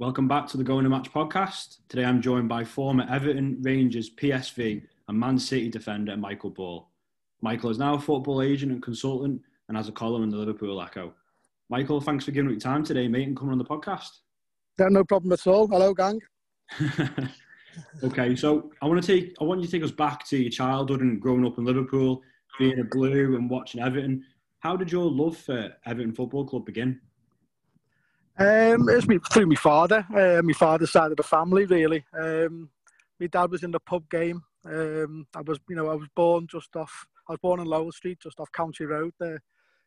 Welcome back to the Going to Match podcast. Today I'm joined by former Everton, Rangers, PSV, and Man City defender Michael Ball. Michael is now a football agent and consultant and has a column in the Liverpool Echo. Michael, thanks for giving me time today, mate, and coming on the podcast. Yeah, no problem at all. Hello, gang. okay, so I want to take I want you to take us back to your childhood and growing up in Liverpool, being a blue and watching Everton. How did your love for Everton Football Club begin? Um, it's me through my father, uh, my father's side of the family, really. Um, my dad was in the pub game. Um, I was, you know, I was born just off. I was born in Lowell Street, just off County Road there.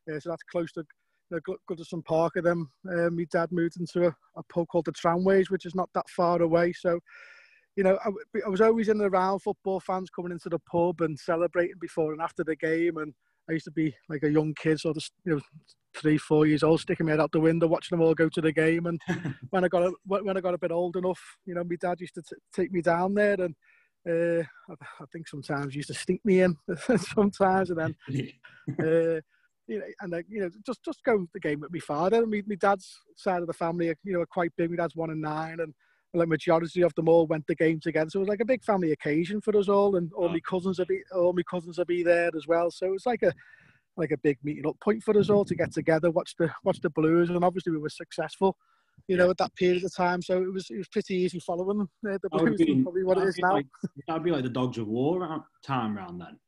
Uh, so that's close to know, Goodison Park. And then uh, my dad moved into a, a pub called the Tramways, which is not that far away. So, you know, I, I was always in and around football fans coming into the pub and celebrating before and after the game. And I used to be like a young kid, sort of, you know, three, four years old, sticking my head out the window, watching them all go to the game. And when I got a, when I got a bit old enough, you know, my dad used to t- take me down there, and uh, I, I, think sometimes used to sneak me in sometimes, and then. Uh, you know, and like, you know, just just go the game with my father. And My, my dad's side of the family, you know, are quite big. My dad's one and nine, and like majority of them all went the game together. So it was like a big family occasion for us all, and all my cousins would be all my cousins would be there as well. So it was like a like a big meeting up point for us all to get together, watch the watch the Blues, and obviously we were successful, you know, at that period of time. So it was it was pretty easy following them. Uh, the Blues, be, probably what it is now. Like, that'd be like the Dogs of War time around then.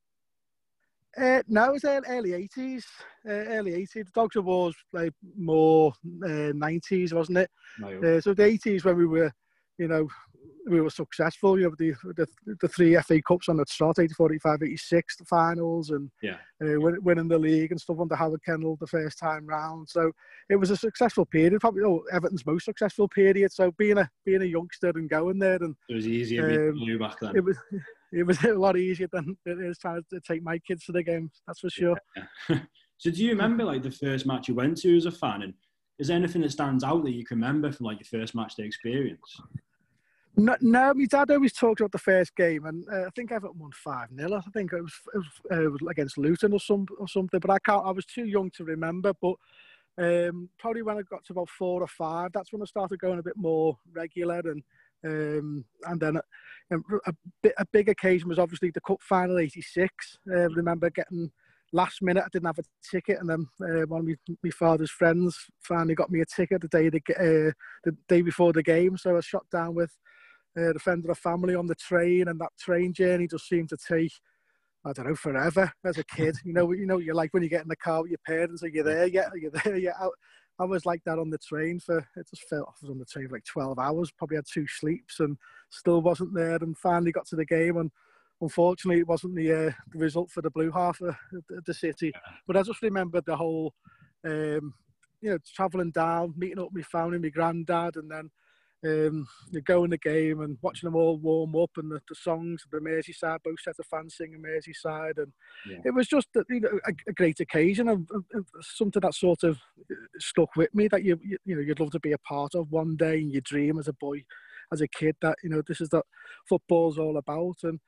Uh, no, it was early eighties. Uh, early eighties. The Dogs of War was like more uh, nineties, wasn't it? No. Uh, so the eighties when we were, you know, we were successful. You know, the, the, the three FA Cups on the trot, 84, 85, 86, the finals, and yeah. uh, win, winning the league and stuff under Howard Kendall the first time round. So it was a successful period, probably oh, Everton's most successful period. So being a being a youngster and going there, and it was easier um, you back then. It was it was a lot easier than it is trying to take my kids to the game. That's for sure. Yeah. so do you remember like the first match you went to as a fan, and is there anything that stands out that you can remember from like your first match day experience? No, no, my dad always talked about the first game, and uh, I think Everton won five 0 I think it was it was, uh, it was, against Luton or some or something, but I can't. I was too young to remember. But um, probably when I got to about four or five, that's when I started going a bit more regular, and um, and then a, a, bit, a big occasion was obviously the cup final '86. Uh, I remember getting last minute I didn't have a ticket, and then uh, one of my, my father's friends finally got me a ticket the day the, uh, the day before the game. So I shot down with uh, the friend of the family on the train, and that train journey just seemed to take, I don't know, forever as a kid. You know, you know, you're like when you get in the car with your parents, are you there yet? Are you there yet? I, I was like that on the train for it just felt I was on the train for like 12 hours. Probably had two sleeps and still wasn't there. And finally got to the game and unfortunately it wasn't the, uh, the result for the blue half of the city. But I just remembered the whole, um, you know, travelling down, meeting up with my family, my granddad, and then um, you go in the game and watching them all warm up and the, the songs, the Merseyside, both sets of fans singing Merseyside, and yeah. it was just you know a, a great occasion and, and, something that sort of stuck with me that you, you, you know you'd love to be a part of one day in your dream as a boy, as a kid that you know this is that football's all about, and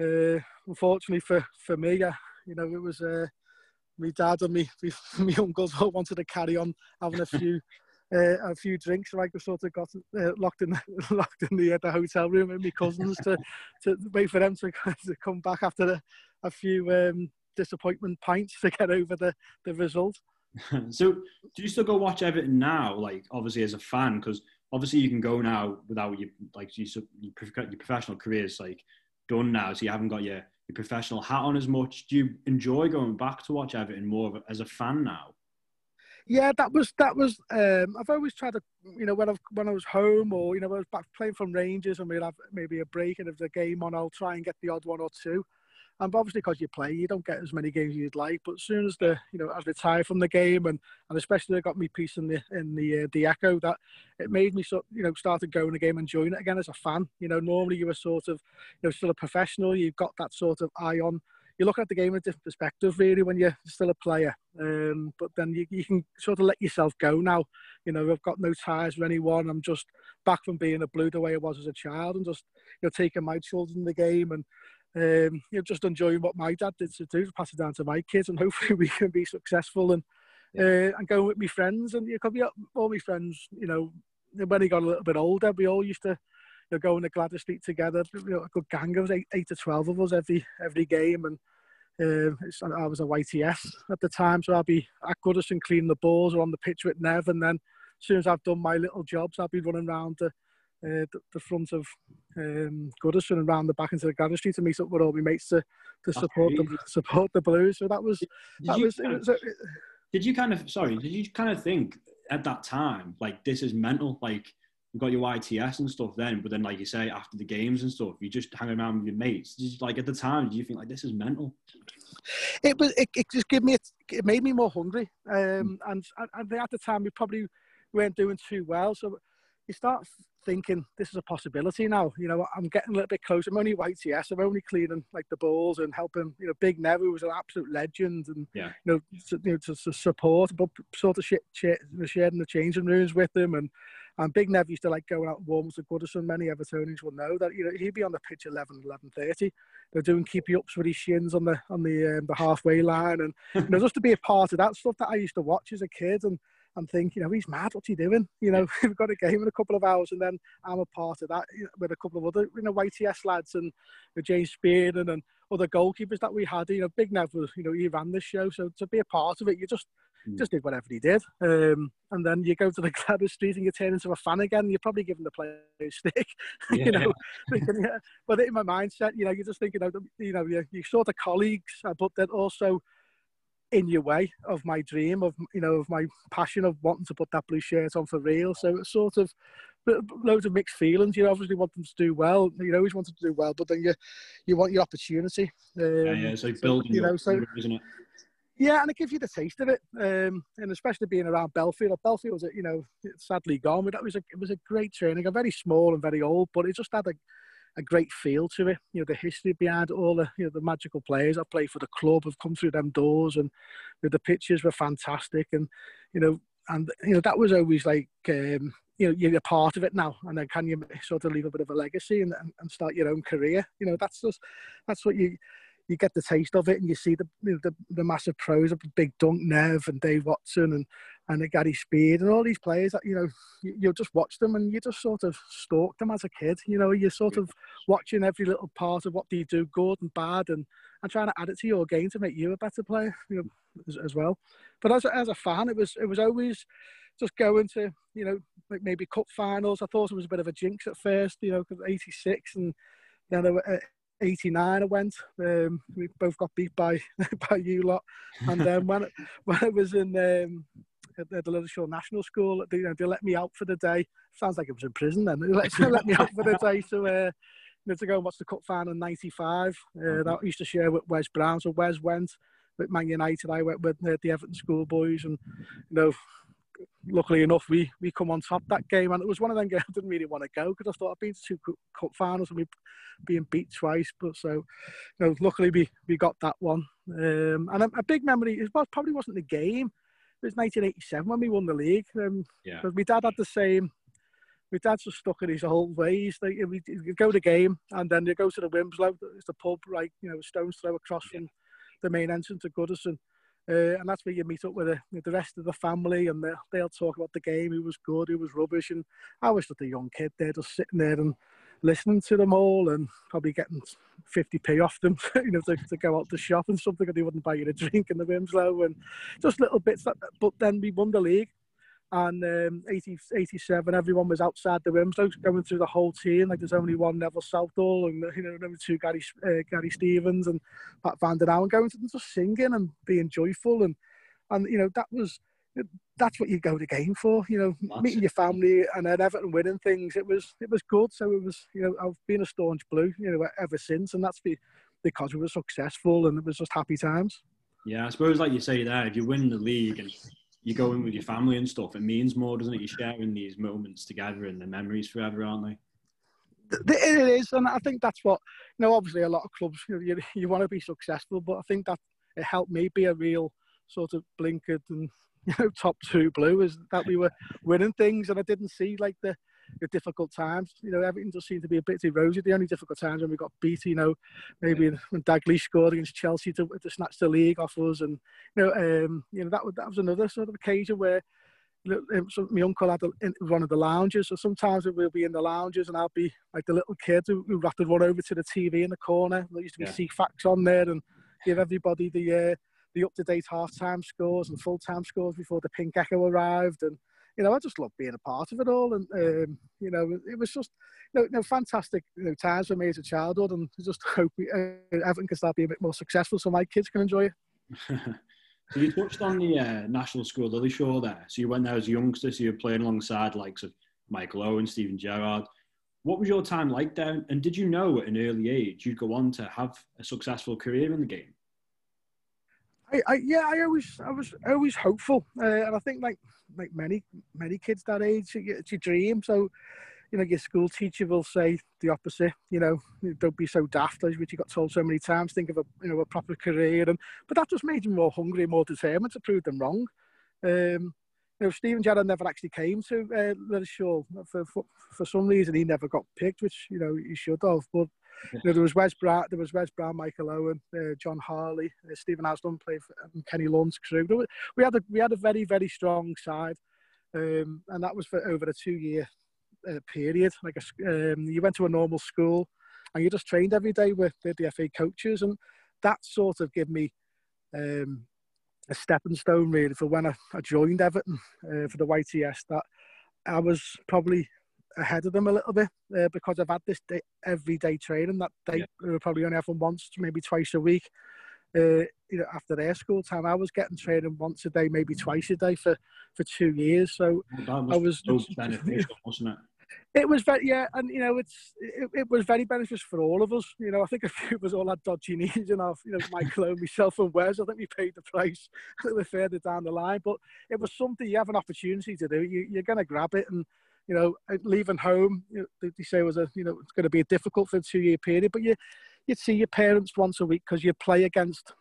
uh, unfortunately for for me, uh, you know it was. Uh, my dad and me, me, me uncles all wanted to carry on having a few uh, a few drinks. So I sort of got uh, locked in locked in the, uh, the hotel room with my cousins to, to wait for them to, to come back after a, a few um, disappointment pints to get over the, the result. so do you still go watch Everton now? Like obviously as a fan, because obviously you can go now without your like your, your professional careers like done now, so you haven't got your your professional hat on as much. Do you enjoy going back to watch Everton more as a fan now? Yeah, that was that was. Um, I've always tried to, you know, when I when I was home or you know I was back playing from Rangers and we'd have maybe a break and if the game on, I'll try and get the odd one or two. And obviously, because you play, you don't get as many games as you'd like. But as soon as the, you know, as retire from the game, and and especially I got me piece in the in the uh, the Echo, that it made me so, you know, started going the game, and enjoying it again as a fan. You know, normally you were sort of, you know, still a professional. You've got that sort of eye on you look at the game in a different perspective, really, when you're still a player. Um, but then you, you can sort of let yourself go now. You know, I've got no ties with anyone. I'm just back from being a blue the way I was as a child and just, you know, taking my children in the game and, um, you know, just enjoying what my dad did to do, to pass it down to my kids, and hopefully we can be successful and uh, and go with my friends. And you could be up all my friends, you know, when he got a little bit older, we all used to you know, go into Gladys Street together. You know, a good gang of eight, eight to twelve of us every every game, and uh, I was a YTS at the time, so I'd be at Goodison cleaning the balls or on the pitch with Nev, and then as soon as I've done my little jobs, I'll be running around the, uh, the, the, front of um, Goodison and around the back into the Gladys Street to meet up with all my mates to, to support the support the Blues. So that was did that was, was uh, did you kind of sorry? Did you kind of think at that time like this is mental? Like you got your YTS and stuff then, but then like you say after the games and stuff, you just hang around with your mates. You, like at the time, do you think like this is mental? It was. It, it just gave me. It made me more hungry. Um, and, and at the time, we probably weren't doing too well. So you start thinking this is a possibility now. You know, I'm getting a little bit closer. I'm only YTS. I'm only cleaning like the balls and helping. You know, Big Nev was an absolute legend, and yeah. you know, to, you know, to, to support, but sort of shit, shit, sharing the changing rooms with them and and Big Nev used to like going out warm to Goodison. Many Evertonians will know that you know he'd be on the pitch 11, 11.30. They're doing keepy ups with his shins on the on the um, the halfway line, and you know just to be a part of that stuff that I used to watch as a kid and and think, you know, he's mad. What's he doing? You know, we've got a game in a couple of hours, and then I'm a part of that with a couple of other, you know, YTS lads and James Spearden and other goalkeepers that we had. You know, Big Nev was, you know, he ran the show, so to be a part of it, you just mm. just did whatever he did. Um, and then you go to the Gladys Street and you turn into a fan again. You're probably giving the player a stick, yeah. you know. thinking, yeah. But in my mindset, you know, you're just thinking, you know, you you sort of colleagues, uh, but then also in your way of my dream of you know of my passion of wanting to put that blue shirt on for real. So it's sort of loads of mixed feelings. You obviously want them to do well. You always want them to do well, but then you you want your opportunity. Um, yeah, yeah. Um, so building, so, you know, so isn't it? Yeah, and it gives you the taste of it, um, and especially being around Bellefield. Belfield was, you know, sadly gone, but that was a it was a great training. I'm very small and very old, but it just had a, a great feel to it. You know, the history behind all the you know the magical players that play for the club have come through them doors, and you know, the pictures were fantastic, and you know, and you know that was always like. Um, you know, you're a part of it now, and then can you sort of leave a bit of a legacy and, and start your own career? You know, that's just that's what you you get the taste of it and you see the the, the massive pros of Big Dunc Nev and Dave Watson and and Gary Speed and all these players that you know you, you just watch them and you just sort of stalk them as a kid. You know, you're sort of watching every little part of what they do, good and bad, and and trying to add it to your game to make you a better player, you know, as, as well. But as a, as a fan, it was it was always just going to you know like maybe cup finals. I thought it was a bit of a jinx at first, you know, because '86 and you know uh, 89 I went. Um, we both got beat by by you lot. And then when when I was in um, at the Liverpool National School, they, they let me out for the day. Sounds like it was in prison then. They let, they let me out for the day to uh, you know, to go and watch the cup final in '95. Uh, mm-hmm. That I used to share with Wes Brown. So Wes went with Man United. I went with uh, the Everton schoolboys, and you know luckily enough, we we come on top that game, and it was one of them games I didn't really want to go because I thought I'd been to two cup finals and we being beat twice. But so, you know, luckily we we got that one. Um, and a, a, big memory is well, probably wasn't the game. It was 1987 when we won the league. Um, yeah. Because my dad had the same. My dad's just stuck in his old ways. Like we go to the game and then you go to the Winslow. It's the pub, right? You know, stones throw across yeah. from the main entrance of Goodison. Uh, and that's where you meet up with the, the rest of the family and they'll talk about the game, who was good, who was rubbish. And I was just a young kid there, just sitting there and listening to them all and probably getting 50p off them, you know, to, to go out to shop and something, and they wouldn't buy you a drink in the Winslow and just little bits. That, but then we won the league and um, 80, 87, everyone was outside the Winslow going through the whole team. Like there's only one Neville Southall and you know number two Gary uh, Gary Stevens and Pat Van Den Hauwe going to them just singing and being joyful and and you know that was that's what you go to game for. You know, That's meeting your family and then Everton winning things. It was it was good. So it was you know I've been a staunch blue you know ever since, and that's because we were successful and it was just happy times. Yeah, I suppose like you say there, if you win the league and you go in with your family and stuff, it means more, doesn't it? You're sharing these moments together and the memories forever, aren't they? It is, and I think that's what you know. Obviously, a lot of clubs you, you, you want to be successful, but I think that it helped me be a real sort of blinkered and you know top two blue is that we were winning things, and I didn't see like the the difficult times. You know, everything just seemed to be a bit too rosy. The only difficult times when we got beat, you know, maybe when Dalglish scored against Chelsea to, to snatch the league off us, and you know, um, you know that was that was another sort of occasion where so my uncle had a, in one of the lounges, so sometimes we'll be in the lounges and I'll be like the little kid who, who have to run over to the TV in the corner. There used to be yeah. Ceefax on there and give everybody the uh, the up to date half time scores and full time scores before the Pink Echo arrived. And you know, I just loved being a part of it all. And um, you know, it was just you know, you know, fantastic you know, times for me as a childhood. And I just hope we, uh, everything can start being a bit more successful so my kids can enjoy it. So you touched on the uh, National School Lilleshall there. So you went there as a youngster, so you were playing alongside likes of Michael Owen, Steven Gerrard. What was your time like there? And did you know at an early age you'd go on to have a successful career in the game? I, I yeah, I always, I was always hopeful, uh, and I think like like many many kids that age, it's your dream. So you know, your school teacher will say the opposite. You know, don't be so daft, as which you got told so many times. Think of a you know a proper career, and but that just made you more hungry, more determined to prove them wrong. Um, you know, Steven Gerrard never actually came to uh, Lilleshall for, for for some reason. He never got picked, which you know he should have. But you know, there was Wes Brown, there was Wes Brown, Michael Owen, uh, John Harley, uh, Stephen Haslam played for um, Kenny Lund's crew. We had a we had a very very strong side, um, and that was for over a two year uh, period. Like a, um, you went to a normal school and you just trained every day with, with the FA coaches, and that sort of gave me um, a stepping stone really for when I, I joined Everton uh, for the YTS. That I was probably ahead of them a little bit uh, because I've had this day, everyday training that they yeah. were probably only having once, maybe twice a week. Uh, you know, after their school time, I was getting training once a day, maybe twice a day for, for two years. So well, was I was so beneficial, wasn't it? It was very yeah, and you know it's it, it, was very beneficial for all of us. You know, I think a few of us all had dodgy knees, and I've you know Michael and myself and Wes. I think we paid the price a little further down the line, but it was something you have an opportunity to do. You, you're going to grab it, and you know, leaving home, you know, they say was a you know it's going to be difficult for a two year period, but you you'd see your parents once a week because you play against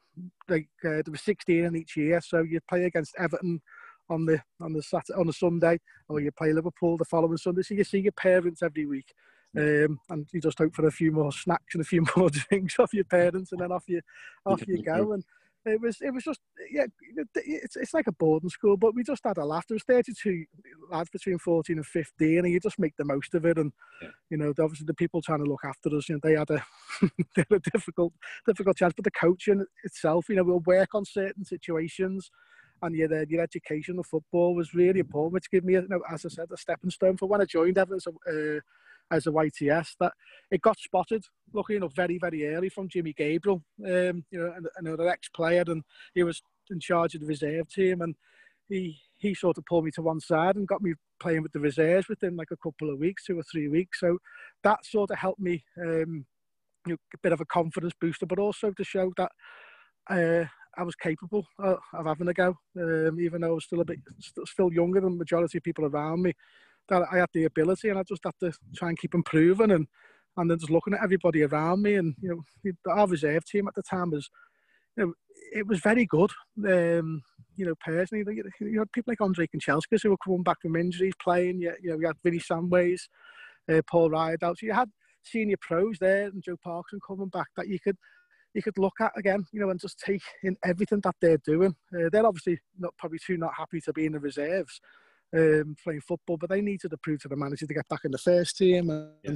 like uh, there were 16 in each year, so you play against Everton on the on the Saturday on the Sunday, or you play Liverpool the following Sunday. So you see your parents every week, um, and you just hope for a few more snacks and a few more drinks off your parents, and then off you off you go. And it was it was just yeah, it's it's like a boarding school, but we just had a laugh. There was 32 lads between 14 and 15, and you just make the most of it. And yeah. you know, obviously the people trying to look after us, you know, they had a they had a difficult difficult chance. But the coaching itself, you know, we'll work on certain situations and your, your education of football was really important, which gave me, you know, as I said, a stepping stone for when I joined Everton uh, as a YTS. That it got spotted, luckily enough, very very early from Jimmy Gabriel, um, you know, another ex-player, and he was in charge of the reserve team, and he he sort of pulled me to one side and got me playing with the reserves within like a couple of weeks, two or three weeks. So that sort of helped me, um, you know, a bit of a confidence booster, but also to show that uh, I was capable of, of having a go, um, even though I was still a bit st- still younger than the majority of people around me. That I had the ability, and I just had to try and keep improving, and and then just looking at everybody around me, and you know, our reserve team at the time was, you know, it was very good. Um, you know, personally, you had people like Andre Kanchelskis who were coming back from injuries, playing. You, you know, we had Vinny Samways, uh, Paul Rideout. So you had senior pros there, and Joe Parkinson coming back that you could you could look at again, you know, and just take in everything that they're doing. Uh, they're obviously not probably too not happy to be in the reserves um, playing football, but they needed to prove to the manager to get back in the first team, and, yeah.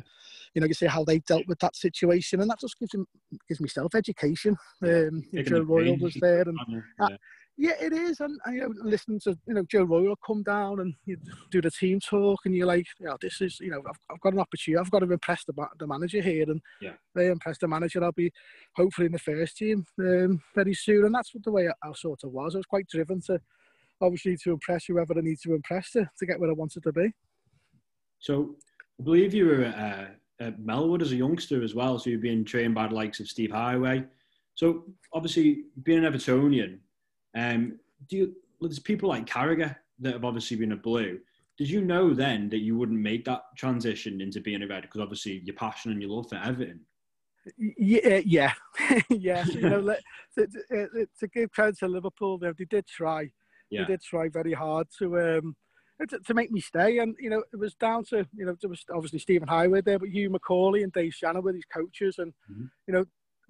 you know, you see how they dealt with that situation, and that just gives him gives me self education. Um, Joe Royle was there, and yeah. Yeah, it is, and I you know, listening to you know Joe Royle come down and you do the team talk, and you're like, know, this is you know I've, I've got an opportunity, I've got to impress the, the manager here, and yeah. they impress the manager, I'll be hopefully in the first team um, very soon, and that's what the way I, I, sort of was. I was quite driven to obviously to impress whoever I need to impress to to get where I wanted to be. So I believe you were at, uh, at Melwood as a youngster as well, so you've been trained by the likes of Steve Heighway. So obviously being an Evertonian um, do you, there's people like Carragher that have obviously been a blue. Did you know then that you wouldn't make that transition into being a red because obviously your passion and your love for Everton? Yeah, yeah, yeah. So, you know, to, to, to, give credit to Liverpool, they, they did try. Yeah. They did try very hard to um, to, to, make me stay. And you know, it was down to you know there was obviously Stephen Heighway there, but Hugh McAuley and Dave Shannon were these coaches, and mm-hmm. you know,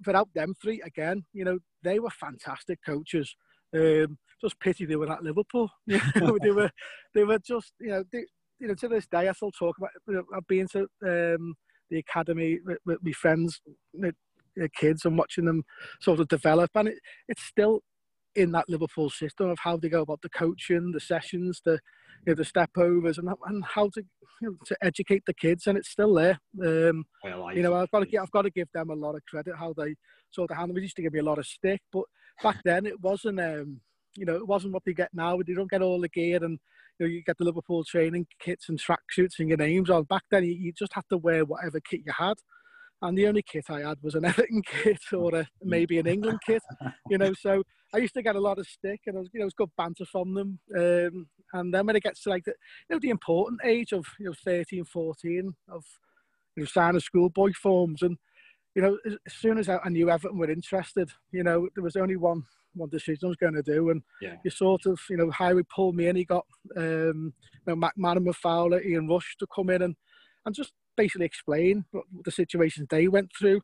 without them three again, you know, they were fantastic coaches. Um, just pity they were at Liverpool. They were they were just you know they, you know to this day I still talk about. You know, I've been to um, the academy with, with my friends, with, kids, and watching them sort of develop, and it, it's still in that Liverpool system of how they go about the coaching, the sessions, the you know, the step overs, and, and how to you know, to educate the kids, and it's still there. Um, well, you know, I've got to I've got to give them a lot of credit how they sort of handle. It used to give me a lot of stick, but back then it wasn't. Um, you know, it wasn't what they get now. They don't get all the gear and you know you get the Liverpool training kits and tracksuits and your names on. Back then, you, you just had to wear whatever kit you had and the only kit I had was an Everton kit or a, maybe an England kit, you know. So I used to get a lot of stick, and it was, you know, it was good banter from them. Um, and then when it gets to like the, you know, the important age of you know 13, 14, of you know signing schoolboy forms, and you know, as, as soon as I, I knew Everton were interested, you know, there was only one one decision I was going to do, and yeah. you sort of, you know, Harry pulled me in. He got, um, you know, McManaman, Fowler, Ian Rush to come in and and just basically explain what the situations they went through.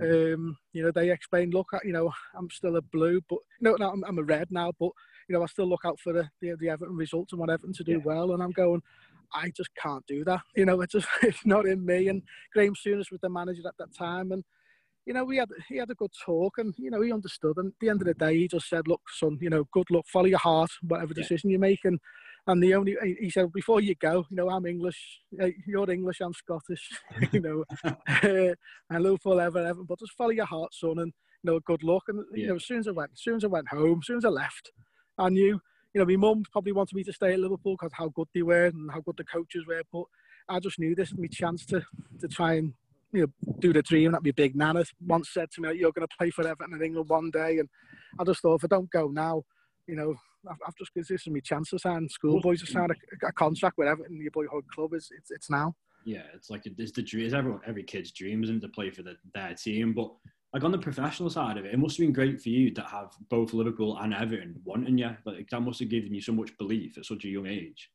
Mm-hmm. Um, you know, they explained, look, you know, I'm still a blue, but no, no, I'm, I'm a red now, but you know, I still look out for the the, the Everton results and want Everton to do yeah. well, and I'm going. I just can't do that. You know, it's just it's not in me. And Graham Souness was the manager at that time, and you know, we had he had a good talk, and you know, he understood. And at the end of the day, he just said, "Look, son, you know, good luck, follow your heart, whatever decision yeah. you make." And and the only he said before you go, you know, I'm English, you're English, I'm Scottish, you know, uh, and Liverpool ever, ever, but just follow your heart, son, and you know, good luck. And you yeah. know, as soon as I went, as soon as I went home, as soon as I left, I knew, you know, my mum probably wanted me to stay at Liverpool because how good they were and how good the coaches were, but I just knew this was my chance to to try and you know, do the dream. That my big nana once said to me, "You're going to play for Everton in England one day," and I just thought, if I don't go now, you know, I've, just given this is my chance to sign schoolboys to sign a, a contract with Everton, your boyhood club. Is it's, it's now. Yeah, it's like it's the dream. It's everyone, every kid's dream, isn't it, to play for the, their team? But like on the professional side of it, it must have been great for you to have both Liverpool and Everton wanting you. Like that must have given you so much belief at such a young age.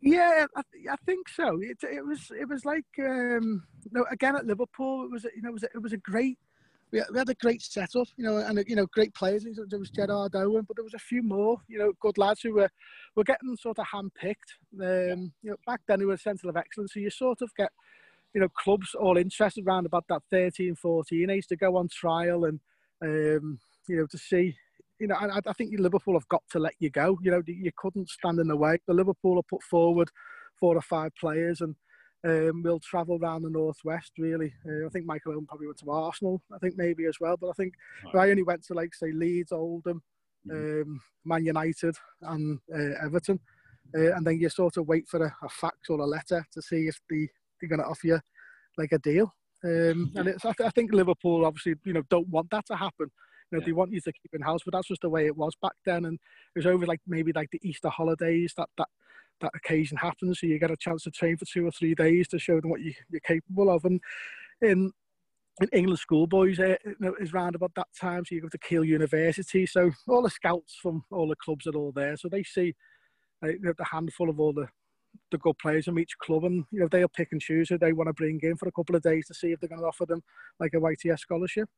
Yeah, I, I think so. It, it was it was like um, you know, again at Liverpool. It was you know it was a, it was a great we had a great setup, you know, and you know, great players. There was Gerrard Owen, but there was a few more, you know, good lads who were were getting sort of handpicked. Um, you know, back then, they were a centre of excellence, so you sort of get, you know, clubs all interested around about that 13, 14 age to go on trial and, um, you know, to see. You know, I, I think Liverpool have got to let you go. You know, you couldn't stand in the way. The Liverpool have put forward four or five players, and um, we'll travel around the northwest. Really, uh, I think Michael Owen probably went to Arsenal. I think maybe as well. But I think right. I only went to like say Leeds, Oldham, mm-hmm. um, Man United, and uh, Everton. Uh, and then you sort of wait for a, a, fax or a letter to see if the, they're going to offer you like a deal. Um, and it's, I, th- I, think Liverpool obviously you know don't want that to happen. You know, yeah. they want you to keep in house, but that's just the way it was back then. And it was over like maybe like the Easter holidays that that that occasion happens. So you get a chance to train for two or three days to show them what you, are capable of. And in in England schoolboys uh, is round about that time. So you go to Keele University. So all the scouts from all the clubs are all there. So they see uh, the handful of all the the good players from each club, and you know they'll pick and choose who they want to bring in for a couple of days to see if they're going to offer them like a YTS scholarship.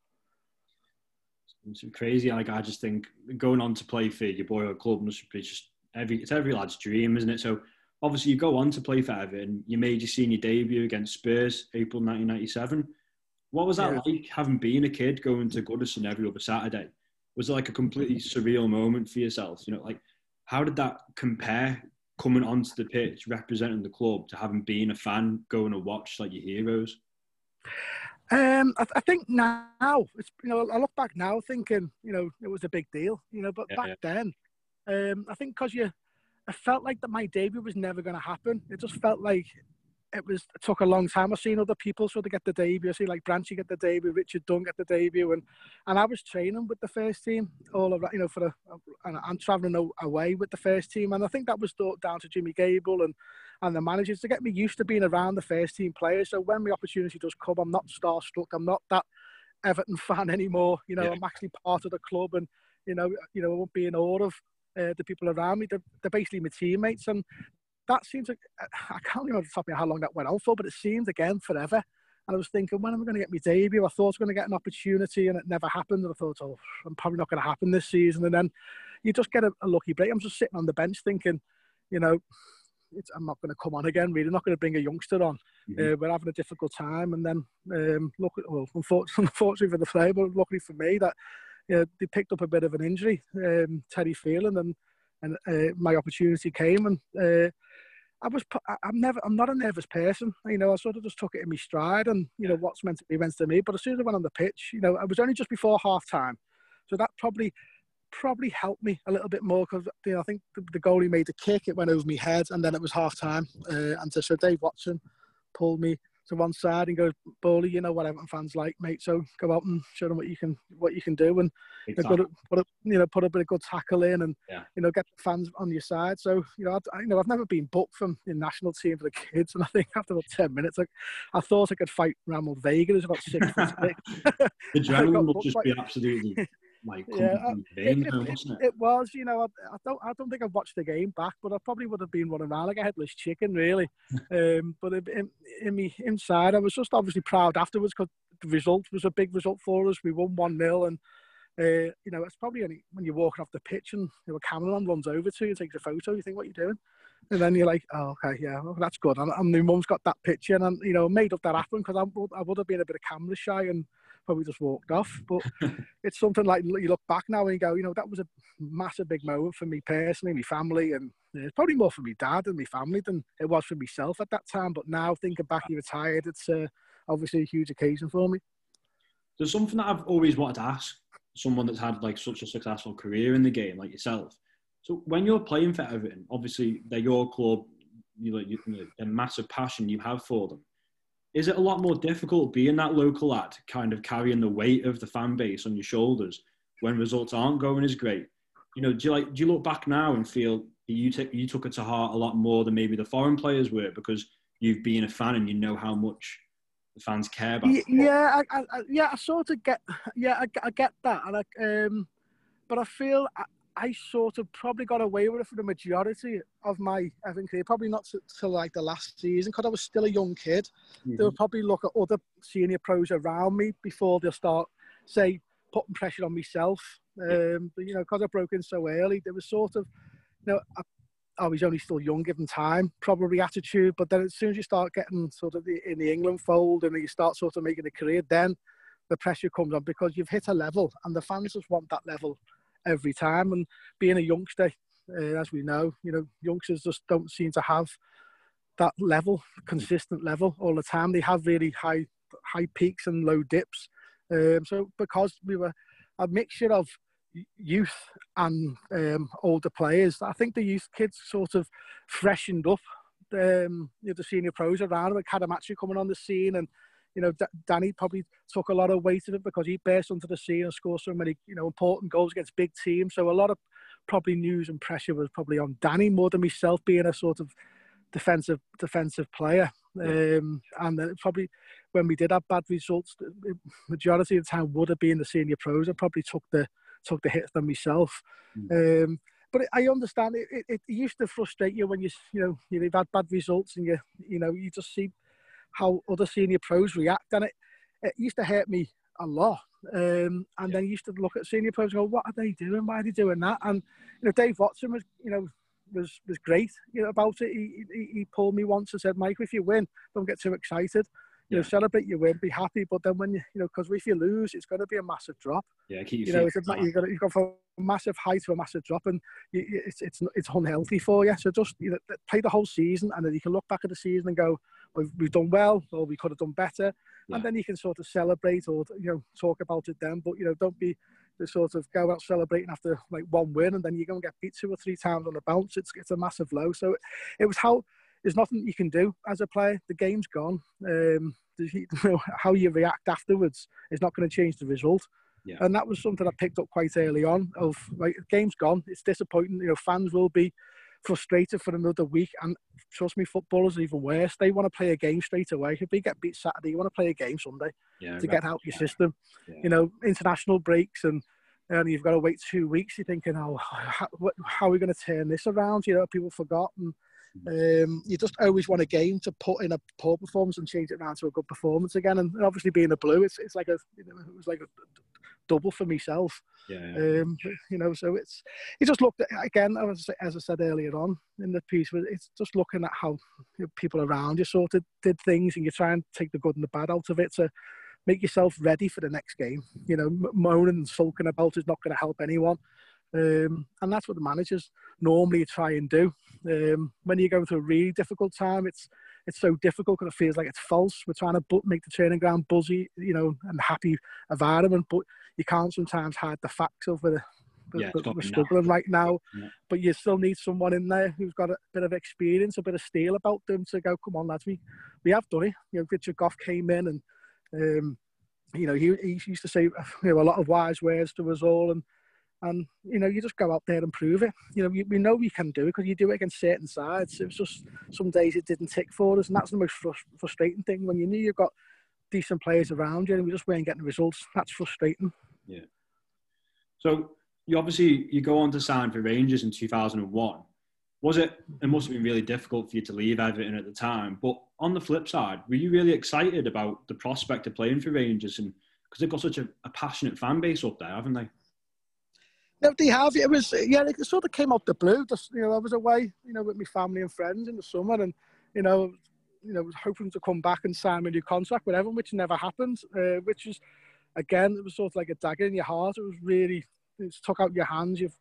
It's crazy. Like I just think going on to play for your boyhood club must be just every it's every lad's dream, isn't it? So obviously you go on to play for Everton. You made your senior debut against Spurs, April 1997. What was that yeah. like, having been a kid going to Goodison every other Saturday? Was it like a completely surreal moment for yourself? You know, like how did that compare coming onto the pitch representing the club to having been a fan going to watch like your heroes? Um, I, th- I, think now it's you know I look back now thinking you know it was a big deal you know but yeah, back yeah. then um, I think because you, I felt like that my debut was never going to happen. It just felt like it was it took a long time. I've seen other people sort of get the debut. I see like Branchy get the debut, Richard Dunne get the debut, and and I was training with the first team all around, you know, for a, and I'm traveling away with the first team, and I think that was down to Jimmy Gabriel and and the managers to get me used to being around the first team players. So when the opportunity does come, I'm not starstruck. I'm not that Everton fan anymore. You know, yeah. I'm actually part of the club, and you know, you know, I won't be in awe of uh, the people around me. They're, they're, basically my teammates, and that seems like I can't remember how long that went on for, but it seemed again forever. And I was thinking, when am I going to get my debut? I thought I was going to get an opportunity, and it never happened. And I thought, oh, I'm probably not going to happen this season. And then, you just get a, a lucky break. I'm just sitting on the bench thinking, you know, I'm not going to come on again. Really, not going to bring a youngster on. Mm-hmm. Uh, we're having a difficult time, and then um, look, well, unfortunately, unfortunately for the player, but luckily for me, that know, they picked up a bit of an injury, um, Terry Phelan, and and uh, my opportunity came, and uh, I was I'm never I'm not a nervous person. You know, I sort of just took it in my stride, and you know what's meant to be meant to me. But as soon as I went on the pitch, you know, I was only just before half time, so that probably probably helped me a little bit more because you know, I think the, the, goalie made a kick, it went over my head, and then it was half time. Uh, and so Dave Watson pulled me to one side and go, Bowley, you know what Everton fans like, mate. So go out and show them what you can what you can do, and exactly. put, a, put a, you know put a bit of good tackle in, and yeah. you know get the fans on your side. So you know I, you know I've never been booked from the national team for the kids, and I think after about ten minutes, like I thought I could fight Ramon Vega, who's about six foot six. the adrenaline will just be absolutely like yeah, it, it, it, it, was. You know, I, I, don't, I don't think I've watched the game back, but I probably would have been running around like a headless chicken, really. um, but in, in me inside, I was just obviously proud afterwards because the result was a big result for us. We won one 0 and. Uh, you know, it's probably only when you're walking off the pitch and you know, a cameraman runs over to you, and takes a photo, you think, what you're you doing? And then you're like, oh, okay, yeah, well, that's good. And, and my mum's got that picture, and, you know, made up that happen because I, I would have been a bit of camera shy and probably just walked off. But it's something like you look back now and you go, you know, that was a massive big moment for me personally, my family, and it's probably more for my dad and my family than it was for myself at that time. But now thinking back, he retired, it's uh, obviously a huge occasion for me. There's something that I've always wanted to ask someone that's had like such a successful career in the game like yourself. So when you're playing for Everton, obviously they're your club, you know, you, you know, a massive passion you have for them is it a lot more difficult being that local lad, kind of carrying the weight of the fan base on your shoulders when results aren't going as great? You know, do you like do you look back now and feel you took you took it to heart a lot more than maybe the foreign players were because you've been a fan and you know how much the fans care about. Yeah, I, I, yeah, I sort of get, yeah, I, I get that, and I, um, but I feel I sort of probably got away with it for the majority of my Everton career. Probably not till like the last season because I was still a young kid. Mm-hmm. They would probably look at other senior pros around me before they'll start, say, putting pressure on myself. Um, but, you know, because I broke in so early, there was sort of, you know, I, I was only still young, given time, probably attitude. But then as soon as you start getting sort of the, in the England fold and you start sort of making a career, then the pressure comes on because you've hit a level and the fans just want that level every time. And being a youngster, uh, as we know, you know, youngsters just don't seem to have that level, consistent level all the time. They have really high high peaks and low dips. Um, so because we were a mixture of youth and um, older players, I think the youth kids sort of freshened up um, you know, the senior pros around with Cadamarteri coming on the scene and you know, D- Danny probably took a lot of weight of it because he burst onto the scene and scored so many, you know, important goals against big teams. So a lot of probably news and pressure was probably on Danny more than myself being a sort of defensive defensive player. Um, and then probably when we did have bad results, the majority of the time would have been the senior pros. I probably took the took the hit than myself. Mm. Um, but I understand it, it, it, used to frustrate you when you you know you've had bad results and you you know you just see how other senior pros react, and it, it used to hurt me a lot. Um, and yeah. then you used to look at senior pros and go, "What are they doing? Why are they doing that?" And you know, Dave Watson was, you know, was was great you know, about it. He, he, he pulled me once and said, "Mike, if you win, don't get too excited. You know, celebrate your win, be happy. But then when you, you know, because if you lose, it's going to be a massive drop. Yeah, keep you know, it's a, you got you go from a massive high to a massive drop, and you, it's it's it's unhealthy for you. So just you know, play the whole season, and then you can look back at the season and go, we've, we've done well or we could have done better. Yeah. And then you can sort of celebrate or, you know, talk about it then. But, you know, don't be the sort of go out celebrating after like one win and then you're going to get beat two or three times on the bounce. It's, it's a massive low. So it was how, there's nothing you can do as a player. The game's gone. Um, you know, how you react afterwards is not going to change the result. Yeah. And that was something I picked up quite early on. Of like, game's gone. It's disappointing. You know, fans will be frustrated for another week. And trust me, footballers are even worse. They want to play a game straight away. If they get beat Saturday, you want to play a game Sunday yeah, to get out your system. Yeah. You know, international breaks and and you've got to wait two weeks. You're thinking, oh, how, how are we going to turn this around? You know, people forgot. Um, you just always want a game to put in a poor performance and change it around to a good performance again. And obviously, being a blue, it's, it's like a you know, it was like a double for myself. Yeah, yeah. Um, you know, so it's it just looked at, again as as I said earlier on in the piece. It's just looking at how people around you sort of did things, and you try and take the good and the bad out of it to make yourself ready for the next game. You know, moaning and sulking about is not going to help anyone. Um, and that's what the managers normally try and do. Um, when you're going through a really difficult time, it's it's so difficult because it feels like it's false. We're trying to bu- make the training ground buzzy, you know, and happy environment, but you can't sometimes hide the facts of the, Yeah, we're struggling right now. Yeah. But you still need someone in there who's got a bit of experience, a bit of steel about them to go, come on, lads, we, we have done it. You know, Richard Gough came in and, um, you know, he, he used to say you know, a lot of wise words to us all. And, and you know, you just go out there and prove it. You know, we, we know we can do it because you do it against certain sides. It was just some days it didn't tick for us. And that's the most frus- frustrating thing when you knew you've got decent players around you and we just weren't getting results. That's frustrating. Yeah. So you obviously you go on to sign for Rangers in 2001. Was it? It must have been really difficult for you to leave Everton at the time. But on the flip side, were you really excited about the prospect of playing for Rangers and because they've got such a, a passionate fan base up there, haven't they? No, they have. It was yeah. It sort of came out the blue. Just you know, I was away, you know, with my family and friends in the summer, and you know, you know, was hoping to come back and sign a new contract with Everton, which never happened. Uh, which is, again, it was sort of like a dagger in your heart. It was really, it's took out your hands. You've,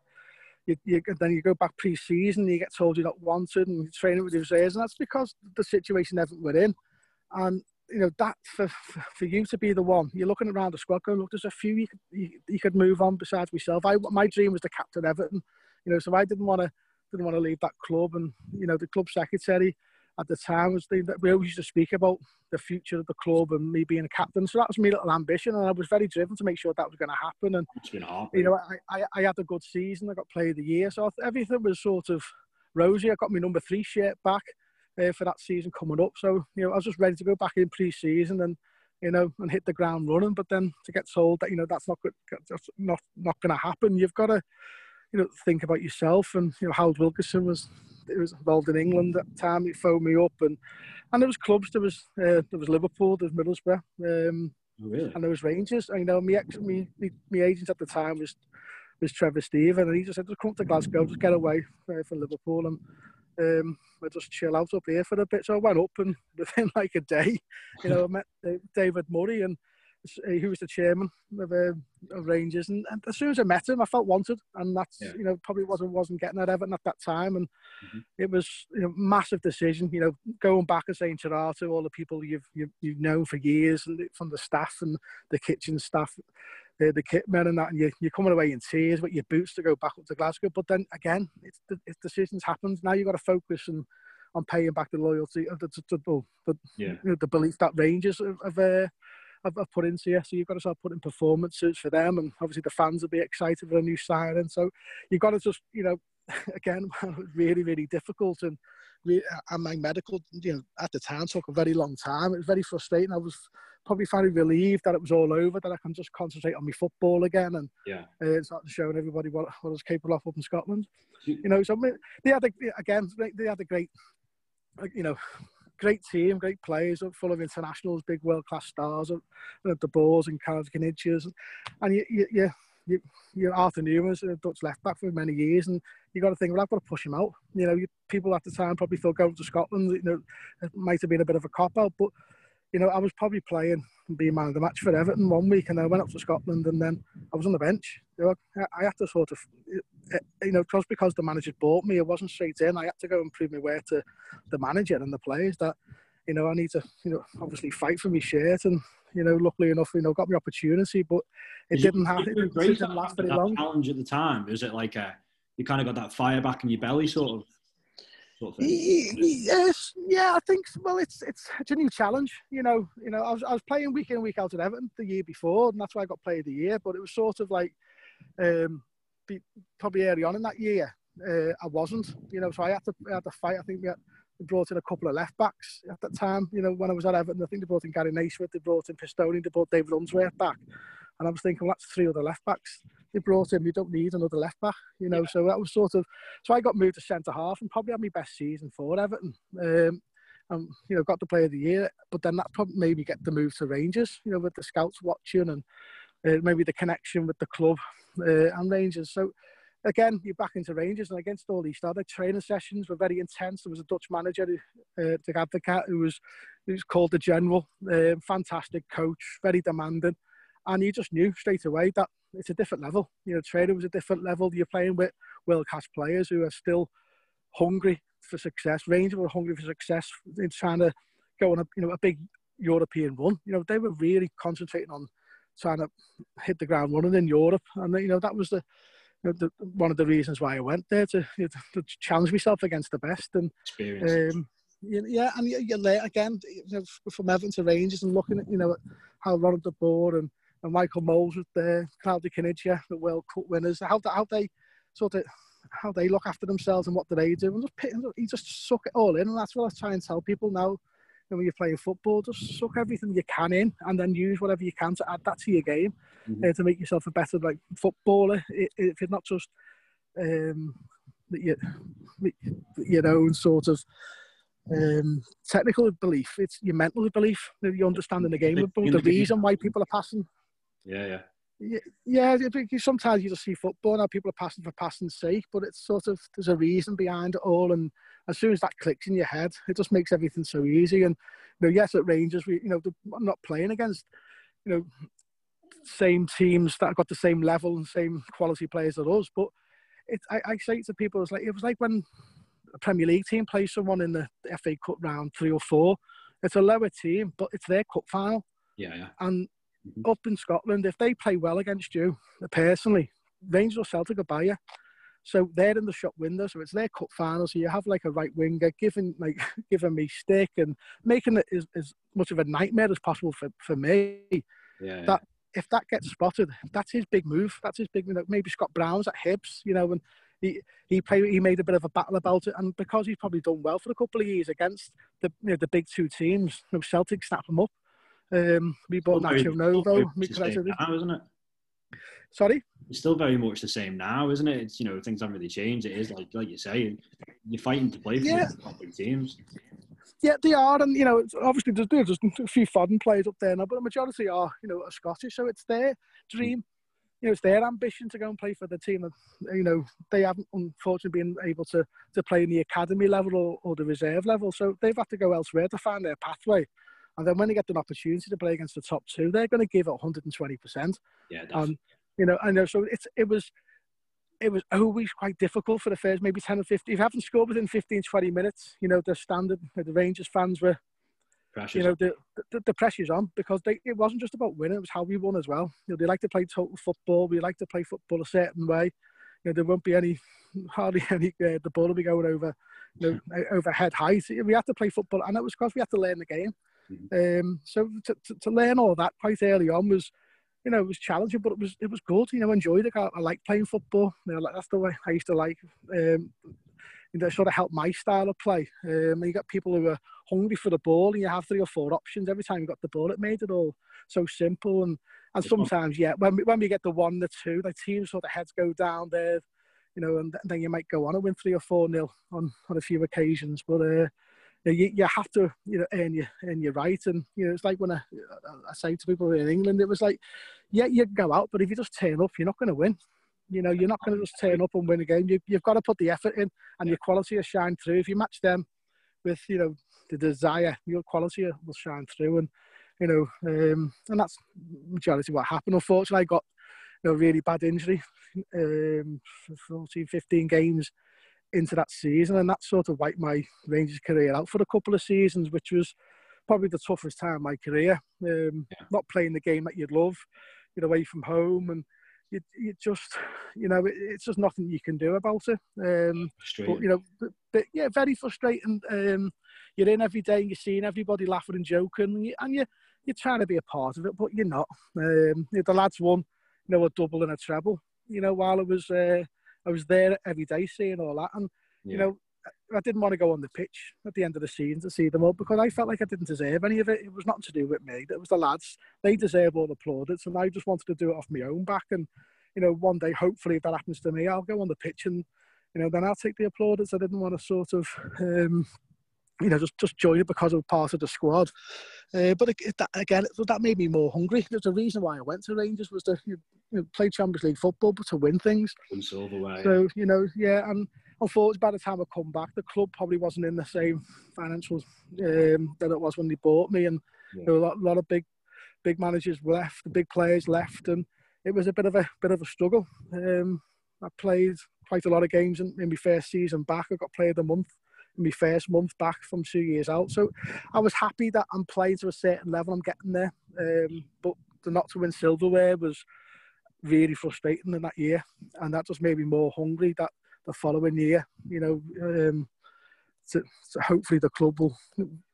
you, you then you go back pre-season, you get told you're not wanted, and you're training with the reserves, and that's because the situation Everton were in, and you know that for, for you to be the one you're looking around the squad going look there's a few you could, you, you could move on besides myself. I my dream was to captain Everton you know so I didn't want to didn't want to leave that club. And you know the club secretary at the time was the, we always used to speak about the future of the club and me being a captain. So that was my little ambition and I was very driven to make sure that was going to happen. And It's been hard. you know I, I, I had a good season I got player of the year. So everything was sort of rosy. I got my number three shirt back uh, for that season coming up. So you know, I was just ready to go back in pre-season and you know and hit the ground running. But then to get told that you know that's not good, that's not not going to happen, you've got to you know think about yourself. And you know, Howard Wilkinson was it was involved in England at the time. He phoned me up and and there was clubs. There was uh, there was Liverpool, there was Middlesbrough. Um, Oh, really? and there was Rangers. And, you know, my ex, me, me, my agent at the time was was Trevor Steven, and he just said, "Just come to Glasgow, just get away uh, from Liverpool, and um, we'll just chill out up here for a bit." So I went up, and within like a day, you know, I met uh, David Murray, and uh, he was the chairman of, um of Rangers, and, and as soon as I met him, I felt wanted, and that's Yeah. you know probably wasn't wasn't getting at Everton at that time, and Mhm. it was you know massive decision, you know, going back and saying to to all the people you've you've, you've known for years, and from the staff and the kitchen staff, the, the kit men and that, and you, you're coming away in tears with your boots to go back up to Glasgow. But then again, it's, the it's decisions happen. Now you've got to focus and on paying back the loyalty of the, the, the, the, Yeah. you know, the belief that Rangers have, have, uh, have, have put into you. So you've got to start putting performances for them, and obviously the fans will be excited for a new signing. So you've got to just, you know, again, really, really difficult and. re- And my medical, you know, at the time took a very long time. It was very frustrating. I was probably finally relieved that it was all over, that I can just concentrate on my football again and Yeah. uh, start showing everybody what, what I was capable of up in Scotland. You- know, so I mean, they had a, again, they- had a great, you know, great team, great players, full of internationals, big world class stars, uh, the Boers and Carlos Canicius, and you, you, you, you, you Arthur Numan's a Dutch left back for many years, and you got to think, well, I've got to push him out. You know, you, people at the time probably thought going to Scotland, you know, it might have been a bit of a cop out, but you know, I was probably playing and being man of the match for Everton one week, and then I went up to Scotland, and then I was on the bench. You know, I, I had to sort of, uh, you know, just because the manager bought me, it wasn't straight in. I had to go and prove my worth to the manager and the players that, you know, I need to, you know, obviously fight for my shirt, and you know, luckily enough, you know, got my opportunity, but it didn't happen. It didn't, embrace it didn't that- last very long. challenge at the time? Was it like a you kind of got that fire back in your belly, sort of? Yes, yeah, I think well, it's it's it's a new challenge. You know, you know, I was I was playing week in week out at Everton the year before, and that's why I got Player of the Year. But it was sort of like, um, be, probably early on in that year, uh, I wasn't. You know, so I had to I had to fight. I think we, had, we brought in a couple of left backs at that time. You know, when I was at Everton, I think they brought in Gary Naysmith, they brought in Pistone, they brought David Unsworth back, and I was thinking, well, that's three other left backs. They brought in, you don't need another left back. You know, so that was sort of so I got moved to centre half and probably had my best season for Everton. Um, and you know, got the player of the year, but then that probably made me get the move to Rangers. You know, with the scouts watching and uh, maybe the connection with the club uh, and Rangers. So again, you're back into Rangers, and against all these other training sessions were very intense. There was a Dutch manager, uh, the Advocaat, who was who was called the General, uh, fantastic coach, very demanding, and you just knew straight away that it's a different level. You know, training was a different level. You're playing with world class players who are still hungry for success. Rangers were hungry for success in trying to go on a you know a big European run. You know, they were really concentrating on trying to hit the ground running in Europe, and you know that was the you the, one of the reasons why I went there to, you know, to challenge myself against the best and experience. Um, yeah, and you're late again you know, from Everton to Rangers and looking at you know how Ronald de Boer and, and Michael Mols was there, Claudio Caniggia, the World Cup winners, how how they sort of how they look after themselves and what do they do, and just he just suck it all in, and that's what I try and tell people now and when you're playing football, just suck everything you can in and then use whatever you can to add that to your game mm-hmm. uh, to make yourself a better like footballer. If it's not just um, your, your own sort of um, technical belief, it's your mental belief, you understanding the game, the reason why people are passing. Yeah, yeah yeah, sometimes you just see football now people are passing for passing's sake, but it's sort of there's a reason behind it all, and as soon as that clicks in your head, it just makes everything so easy. And you know, yes, at Rangers, we you know I'm not playing against you know same teams that have got the same level and same quality players as us, but it I, I say to people it's like it was like when a Premier League team plays someone in the FA Cup round three or four. It's a lower team, but it's their cup final. Yeah, yeah. And mm-hmm. up in Scotland, if they play well against you, personally, Rangers or Celtic will buy you. So they're in the shop window, so it's their cup final. So you have like a right winger giving like giving me stick and making it as, as much of a nightmare as possible for, for me. Yeah, that yeah. if that gets spotted, that's his big move. That's his big. move. know, maybe Scott Brown's at Hibs, you know, and he he played. He made a bit of a battle about it, and because he's probably done well for a couple of years against the you know, the big two teams, you know, Celtic snap him up. Um, we bought Nacho Novo. Now, isn't it? Sorry. It's still very much the same now, isn't it? It's you know things haven't really changed. It is like like you say, you're fighting to play for yeah. the top big teams. Yeah, they are, and you know, obviously there's, there's a few foreign players up there now, but the majority are, you know, are Scottish. So it's their dream, you know, it's their ambition to go and play for the team. that you know, they haven't unfortunately been able to to play in the academy level or, or the reserve level, so they've had to go elsewhere to find their pathway. And then when they get an opportunity to play against the top two, they're going to give it 120 percent. Yeah, definitely. you know, I know. So it's it was it was always quite difficult for the first maybe 10 or 15. If you haven't scored within 15, 20 minutes, you know, the standard, the Rangers fans were, pressure's you know, the, the, the, pressure's on because they, it wasn't just about winning, it was how we won as well. You know, they like to play total football. We like to play football a certain way. You know, there won't be any, hardly any, uh, the ball will be going over, you know, over head height. We had to play football and it was because we had to learn the game. Mm-hmm. Um, so to, to, to, learn all that quite early on was, you know, it was challenging, but it was it was good. You know, enjoyed it. I, I like playing football. You know, that's the way I used to like. Um, you know, sort of helped my style of play. Um, you got people who are hungry for the ball, and you have three or four options every time you got the ball. It made it all so simple, and and sometimes, yeah, when we, when we get the one, the two, the team sort of heads go down there, you know, and then you might go on and win three or four nil on on a few occasions. But uh, you, you have to you know earn your earn your right. And you know it's like when I, I say to people in England it was like yeah you go out but if you just turn up you're not going to win. You know you're not going to just turn up and win a game. You, you've got to put the effort in and your quality will shine through. If you match them with you know the desire your quality will shine through. And you know um, and that's majority what happened. Unfortunately I got you know really bad injury um, 14 15 games into that season, and that sort of wiped my Rangers career out for a couple of seasons, which was probably the toughest time of my career. Um, yeah. Not playing the game that you'd love, you're away from home, and you, you just, you know, it, it's just nothing you can do about it. Um, but you know, but, but, yeah, very frustrating. Um, you're in every day, and you're seeing everybody laughing and joking, and, you, and you, you're trying to be a part of it, but you're not. Um, the lads won, you know, a double and a treble. You know, while it was. Uh, I was there every day seeing all that, and yeah. you know, I didn't want to go on the pitch at the end of the season to see them all because I felt like I didn't deserve any of it. It was nothing to do with me. It was the lads. They deserve all the plaudits, and I just wanted to do it off my own back. And you know, one day, hopefully, if that happens to me, I'll go on the pitch and you know, then I'll take the applaudits. I didn't want to sort of um, you know, just just join it because of part of the squad. Uh, but it, that, again, it, that made me more hungry. There's a reason why I went to Rangers was to you know, play Champions League football, but to win things. Win silverware. So you know, yeah, and unfortunately, by the time I come back, the club probably wasn't in the same financials um, that it was when they bought me, and yeah. there were a lot, a lot of big, big managers left, the big players left, and it was a bit of a bit of a struggle. Um, I played quite a lot of games in, in my first season back. I got played the month in my first month back from two years out. So I was happy that I'm playing to a certain level. I'm getting there, um, but the not to win silverware was really frustrating in that year, and that just made me more hungry. That the following year, you know, um, to, to hopefully the club will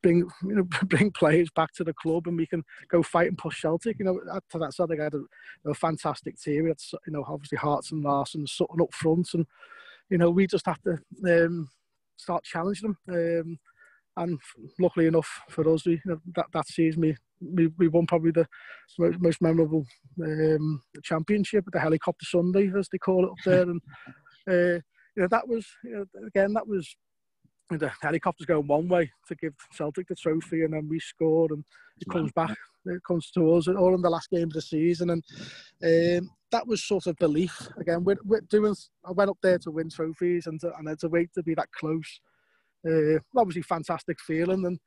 bring you know bring players back to the club and we can go fight and push Celtic. You know, to that side, I had a, a fantastic team. We had, you know, obviously Hartson and Larsson, Sutton up front, and you know, we just have to um, start challenging them. Um, and luckily enough for us, we, you know, that that season we, we we won probably the most memorable um, championship, the helicopter Sunday as they call it up there, and uh, you know that was you know, again that was the helicopter's going one way to give Celtic the trophy, and then we scored, and it comes back, it comes to us, all in the last game of the season, and um, that was sort of belief again. We're, we're, doing. I went up there to win trophies, and to, and it's a way to be that close. Uh, obviously, fantastic feeling, and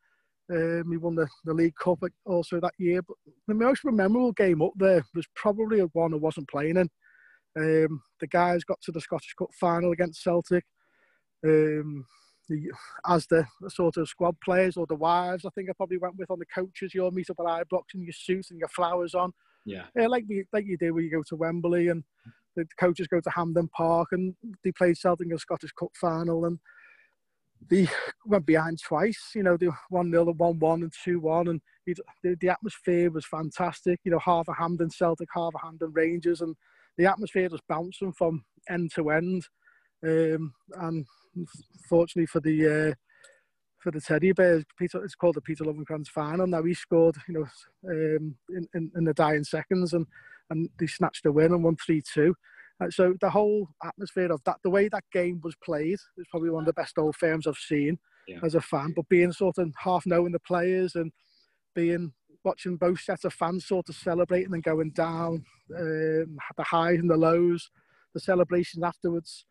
um, we won the, the League Cup also that year. But the most memorable game up there was probably one I wasn't playing in. Um, the guys got to the Scottish Cup final against Celtic. Um, the, as the, the, sort of squad players or the wives, I think I probably went with on the coaches. You all meet up at Ibrox in your suits and your flowers on. Yeah. yeah like, like you do when you go to Wembley and the coaches go to Hampden Park and they played Celtic in the Scottish Cup final and they went behind twice. You know, they 1 0 and 1 1 and 2 1. And the, the atmosphere was fantastic. You know, half a Hampden Celtic, half a Hampden Rangers. And the atmosphere was bouncing from end to end. Um, and fortunately for the uh, for the teddy bears, Peter, it's called the Peter Lovenkrands final. Now he scored, you know, um, in, in, in, the dying seconds, and and they snatched a win and won three two. Uh, so the whole atmosphere of that, the way that game was played, is probably one of the best old firms I've seen yeah. as a fan. But being sort of half knowing the players and being watching both sets of fans sort of celebrating and going down, um, the highs and the lows, the celebrations afterwards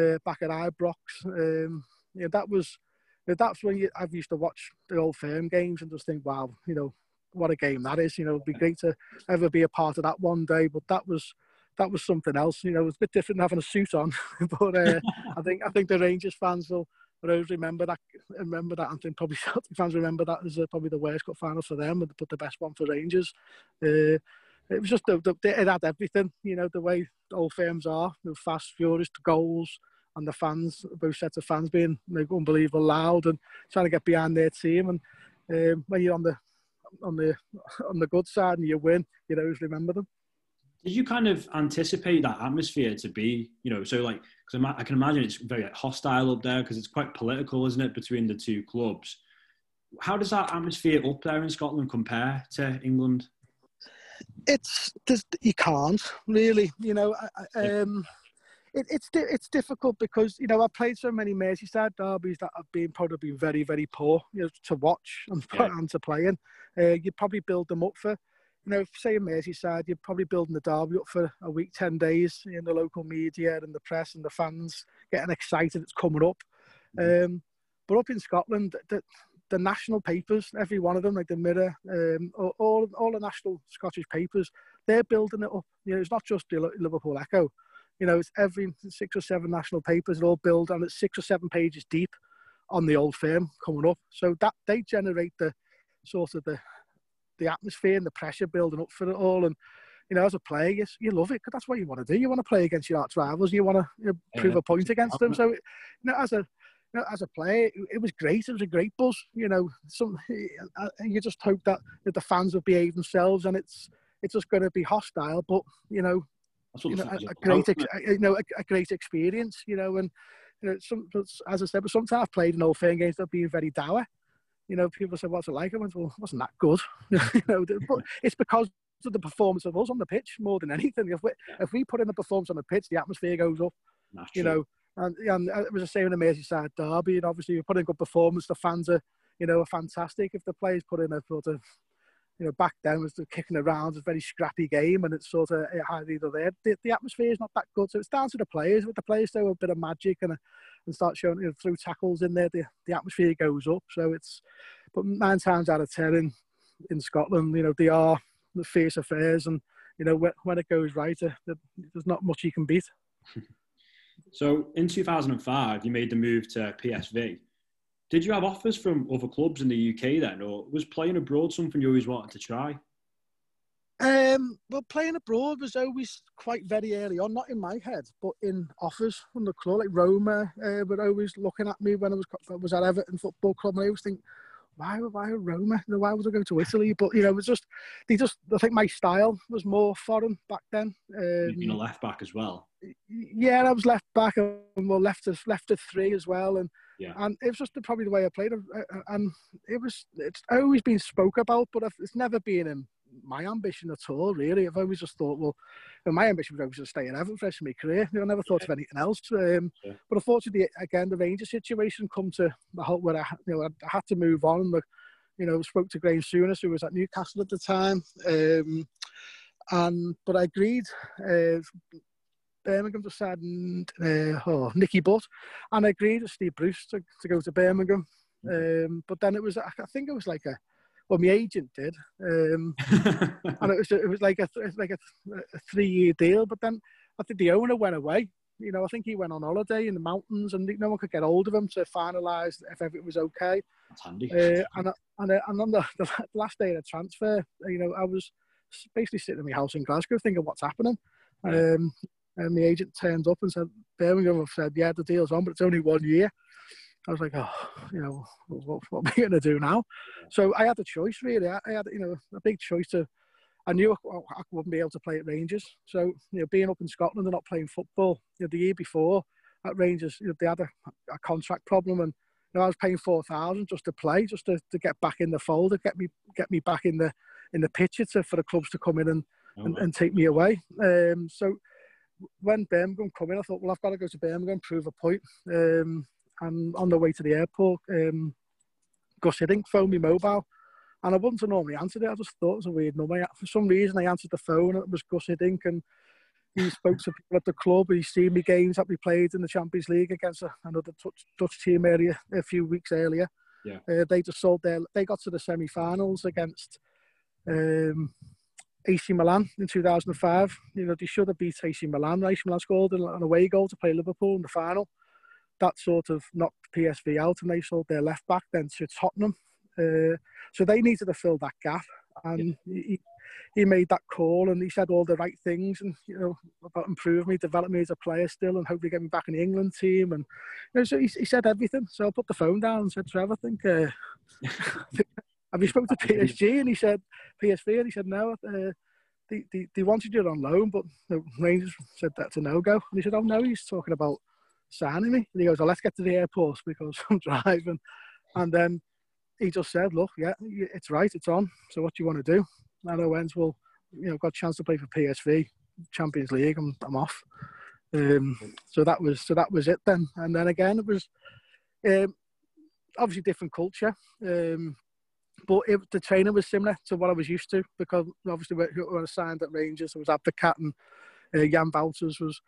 uh, back at Ibrox. Um, yeah, that was that's when you, I've used to watch the old firm games and just think, wow, you know, what a game that is. You know, it'd be great to ever be a part of that one day. But that was that was something else. You know, it was a bit different having a suit on. but uh, I think I think the Rangers fans will, will always remember that. Remember that. I think probably Celtic fans remember that as uh, probably the worst cup final for them, but the best one for Rangers. Uh, it was just the, the, it had everything. You know, the way old firms are, the fast, furious, the goals and the fans, both sets of fans being like, unbelievable loud and trying to get behind their team. And um, when you're on the on the on the good side and you win, you always remember them. Did you kind of anticipate that atmosphere to be, you know, so like, because I can imagine it's very hostile up there because it's quite political, isn't it, between the two clubs? How does that atmosphere up there in Scotland compare to England? It's just you can't really, you know. Um, it, it's it's difficult because you know I've played so many Merseyside derbies that have been probably been very very poor you know to watch and, yeah. and to play in. Uh, you'd probably build them up for you know say in Merseyside you're probably building the derby up for a week ten days in the local media and the press and the fans getting excited it's coming up. Mm-hmm. Um, but up in Scotland, the, the national papers, every one of them, like the Mirror, um, all all the national Scottish papers, they're building it up. You know, it's not just the Liverpool Echo you know, it's every six or seven national papers are all built and it's six or seven pages deep on the old firm coming up. So that they generate the sort of the the atmosphere and the pressure building up for it all. And you know, as a player, you, you love it because that's what you want to do. You want to play against your arch rivals. You want to you know, prove yeah. a point against them. So, you know, as a you know, as a player, it, was great. It was a great buzz. You know, some eh, eh, eh, you just hope that, that the fans will behave themselves, and it's it's just going to be hostile. But you know, you know, a, a, great, ex, you know, a, a, great experience, you know, and you know, some, as I said, but sometimes I've played in old firm games that have been very dour. You know, people say, "What's it like?" I went, "Well, wasn't that good?" you know, but it's because of the performance of us on the pitch more than anything. If we if we put in a performance on the pitch, the atmosphere goes up. That's you know, and, and uh, it was the same in the Merseyside derby. And obviously, you put in good performance. The fans are, you know, are fantastic. If the players put in a sort of, you know, back then was the kicking around, it's a very scrappy game, and it's sort of it had either there. The, the atmosphere is not that good, so it's down to the players. With the players, do a bit of magic and and start showing you know, through tackles in there, the the atmosphere goes up. So it's, but nine times out of ten in in Scotland, you know, they are the fierce affairs, and you know when, when it goes right, uh, there's not much you can beat. So in 2005, you made the move to PSV. Did you have offers from other clubs in the UK then, or was playing abroad something you always wanted to try? Um, well, playing abroad was always quite very early on, not in my head, but in offers from the club. Like Roma uh, were always looking at me when I was was at Everton Football Club, and I always think, why, why Roma? Why would I go to Italy? But you know, it was just they just. I think my style was more foreign back then. Um, You've been a left back as well. Yeah, I was left back and well left at left at three as well, and yeah. and it was just the, probably the way I played, and it was it's always been spoke about, but it's never been in my ambition at all, really. I've always just thought, well, my ambition was always to stay in Everton for the rest of my career. I never thought yeah. of anything else. Um, yeah. But unfortunately, again, the Rangers situation come to the halt where I, you know, I had to move on. And, you know, spoke to Graham Souness, who was at Newcastle at the time. Um, and but I agreed. Uh, Birmingham decided, uh, oh, Nicky Butt, and I agreed with Steve Bruce to, to go to Birmingham. Mm-hmm. Um, but then it was, I think it was like a well, my agent did, um, and it was it was like a like a, a three year deal. But then I think the owner went away. You know, I think he went on holiday in the mountains, and no one could get hold of him to finalise if everything was okay. That's handy. Uh, and and and on the, the last day of the transfer, you know, I was basically sitting in my house in Glasgow thinking, what's happening? Um, and the agent turned up and said, Birmingham have said, yeah, the deal's on, but it's only one year. I was like, oh, you know, what, what am I going to do now? So I had a choice, really. I, I had, you know, a big choice to. I knew I, I, wouldn't be able to play at Rangers. So, you know, being up in Scotland and not playing football, you know, the year before at Rangers, you know, they had a, a contract problem, and you know, I was paying four thousand just to play, just to, to get back in the fold, to get me get me back in the in the picture to, for the clubs to come in and, oh, and, and, take me away. Um, so when Birmingham come in, I thought, well, I've got to go to Birmingham, and prove a point. Um, and on the way to the airport, um, Gus Hiddink phoned me mobile. And I wouldn't have normally answered it. I just thought it was a weird number. For some reason, I answered the phone. And it was Gus Hiddink, and he spoke to people at the club. He's seen me games that we played in the Champions League against another Dutch team area a few weeks earlier. Yeah. Uh, they just sold their. They got to the semi-finals against um, AC Milan in 2005. You know, they should have beat AC Milan. AC Milan scored an away goal to play Liverpool in the final that sort of knocked PSV out and they sold their left back then to Tottenham. Uh, so they needed to fill that gap. And yeah. he, he made that call and he said all the right things and you know about improving me, developing me as a player still, and hopefully get me back in the England team. And you know, so he, he said everything. So I put the phone down and said, Trevor, I think, uh, have you spoken to PSG? And he said PSV, and he said no. Uh, they, they, they wanted you on loan, but the Rangers said that's a no go. And he said, oh no, he's talking about signing me. And he goes, oh, let's get to the airport because I'm driving. And then he just said, look, yeah, it's right, it's on. So what do you want to do? And I went, well, you know, got a chance to play for PSV, Champions League, I'm, I'm off. Um, so that was so that was it then. And then again, it was um, obviously different culture. Um, but it, the training was similar to what I was used to because obviously when I signed at Rangers, I was Advocaat and uh, Jan Wouters was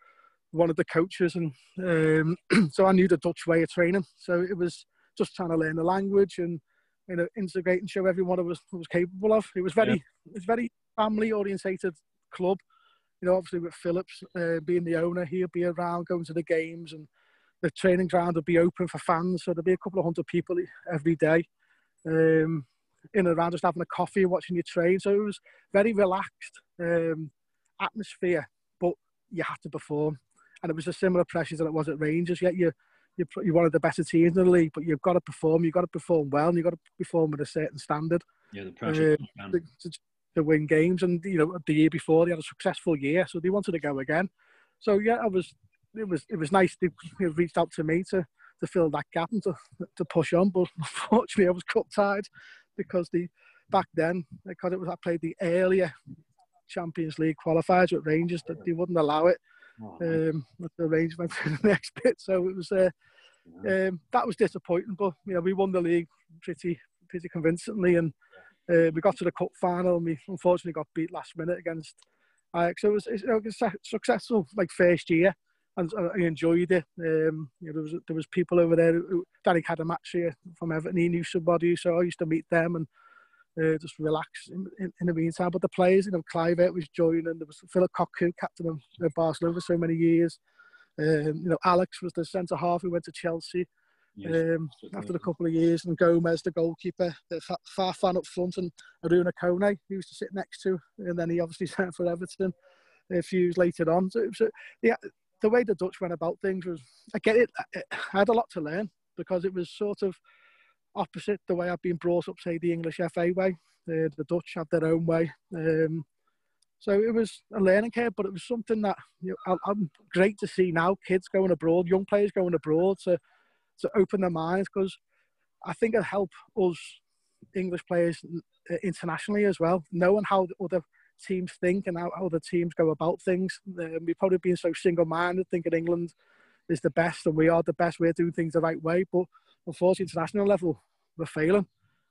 one of the coaches, and um, so I knew the Dutch way of training. So it was just trying to learn the language and you know integrate and show everyone what I was was capable of. It was very yeah. it's very family orientated club. You know, obviously with Philips uh, being the owner, he'll be around going to the games, and the training ground will be open for fans. So there'll be a couple of hundred people every day. Um, in and around just having a coffee and watching you train. So it was very relaxed um, atmosphere, but you had to perform and it was a similar pressure that it was at Rangers. Yet you, you, you're one of the better teams in the league, but you've got to perform. You've got to perform well, and you've got to perform at a certain standard. Yeah, the pressure uh, to, to, to, win games. And you know, the year before they had a successful year, so they wanted to go again. So yeah, I was. It was it was nice they reached out to me to to fill that gap and to to push on. But unfortunately, I was cut tied because the back then because it was I played the earlier Champions League qualifiers with Rangers that they wouldn't allow it oh, um, the arrangement for the next bit. So it was uh, yeah. um, that was disappointing, but you know we won the league pretty pretty convincingly, and uh, we got to the cup final, and we unfortunately got beat last minute against Ajax. So it was, it was a successful like first year, and I enjoyed it. Um, you know, there was there was people over there. Who, match here from Everton. He knew somebody, so I used to meet them and uh, just relax in, in, in, the meantime. But the players, you know, Kluivert was joining. There was Philip Cocu, captain of Barcelona for so many years. Um, you know, Alex was the centre half who went to Chelsea. Yes, um, after a couple of years, and Gomes, the goalkeeper, the Farfán up front, and Arouna Koné, he used to sit next to, and then he obviously signed for Everton a few years later on. So, so yeah, the way the Dutch went about things was, I get it, I had a lot to learn because it was sort of opposite the way I've been brought up, say, the English FA way. Uh, the Dutch have their own way. Um, so it was a learning curve, but it was something that you know, I'm great to see now. Kids going abroad, young players going abroad to to open their minds because I think it'll help us English players uh, internationally as well, knowing how other teams think and how other teams go about things. Um, we've probably been so single-minded, thinking England is the best and we are the best. We're doing things the right way, but unfortunately, international level, we're failing.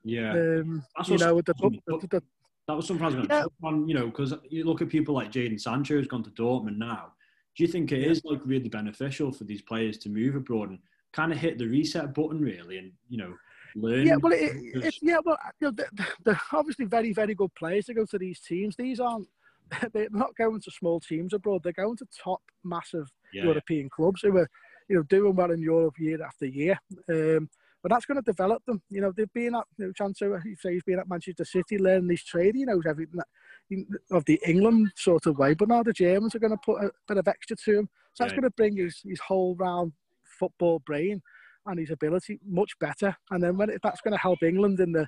Yeah, um, you know, the, the, the, that was something I was going to yeah. on. You know, because you look at people like Jadon Sancho who's gone to Dortmund now. Do you think it yeah. is like really beneficial for these players to move abroad and kind of hit the reset button really, and you know, learn? Yeah, well, it, it, yeah, well, you know, they're, they're obviously very, very good players to go to these teams. These aren't they're not going to small teams abroad. They're going to top massive yeah, European clubs who are, you know, doing well in Europe year after year. Um, but that's going to develop them. You know, they've been at, you know, Sancho, you say he's been at Manchester City learning his trade. He knows everything that, of the England sort of way. But now the Germans are going to put a bit of extra to him. So that's going to bring his, his whole round football brain and his ability much better. And then when it, that's going to help England in the,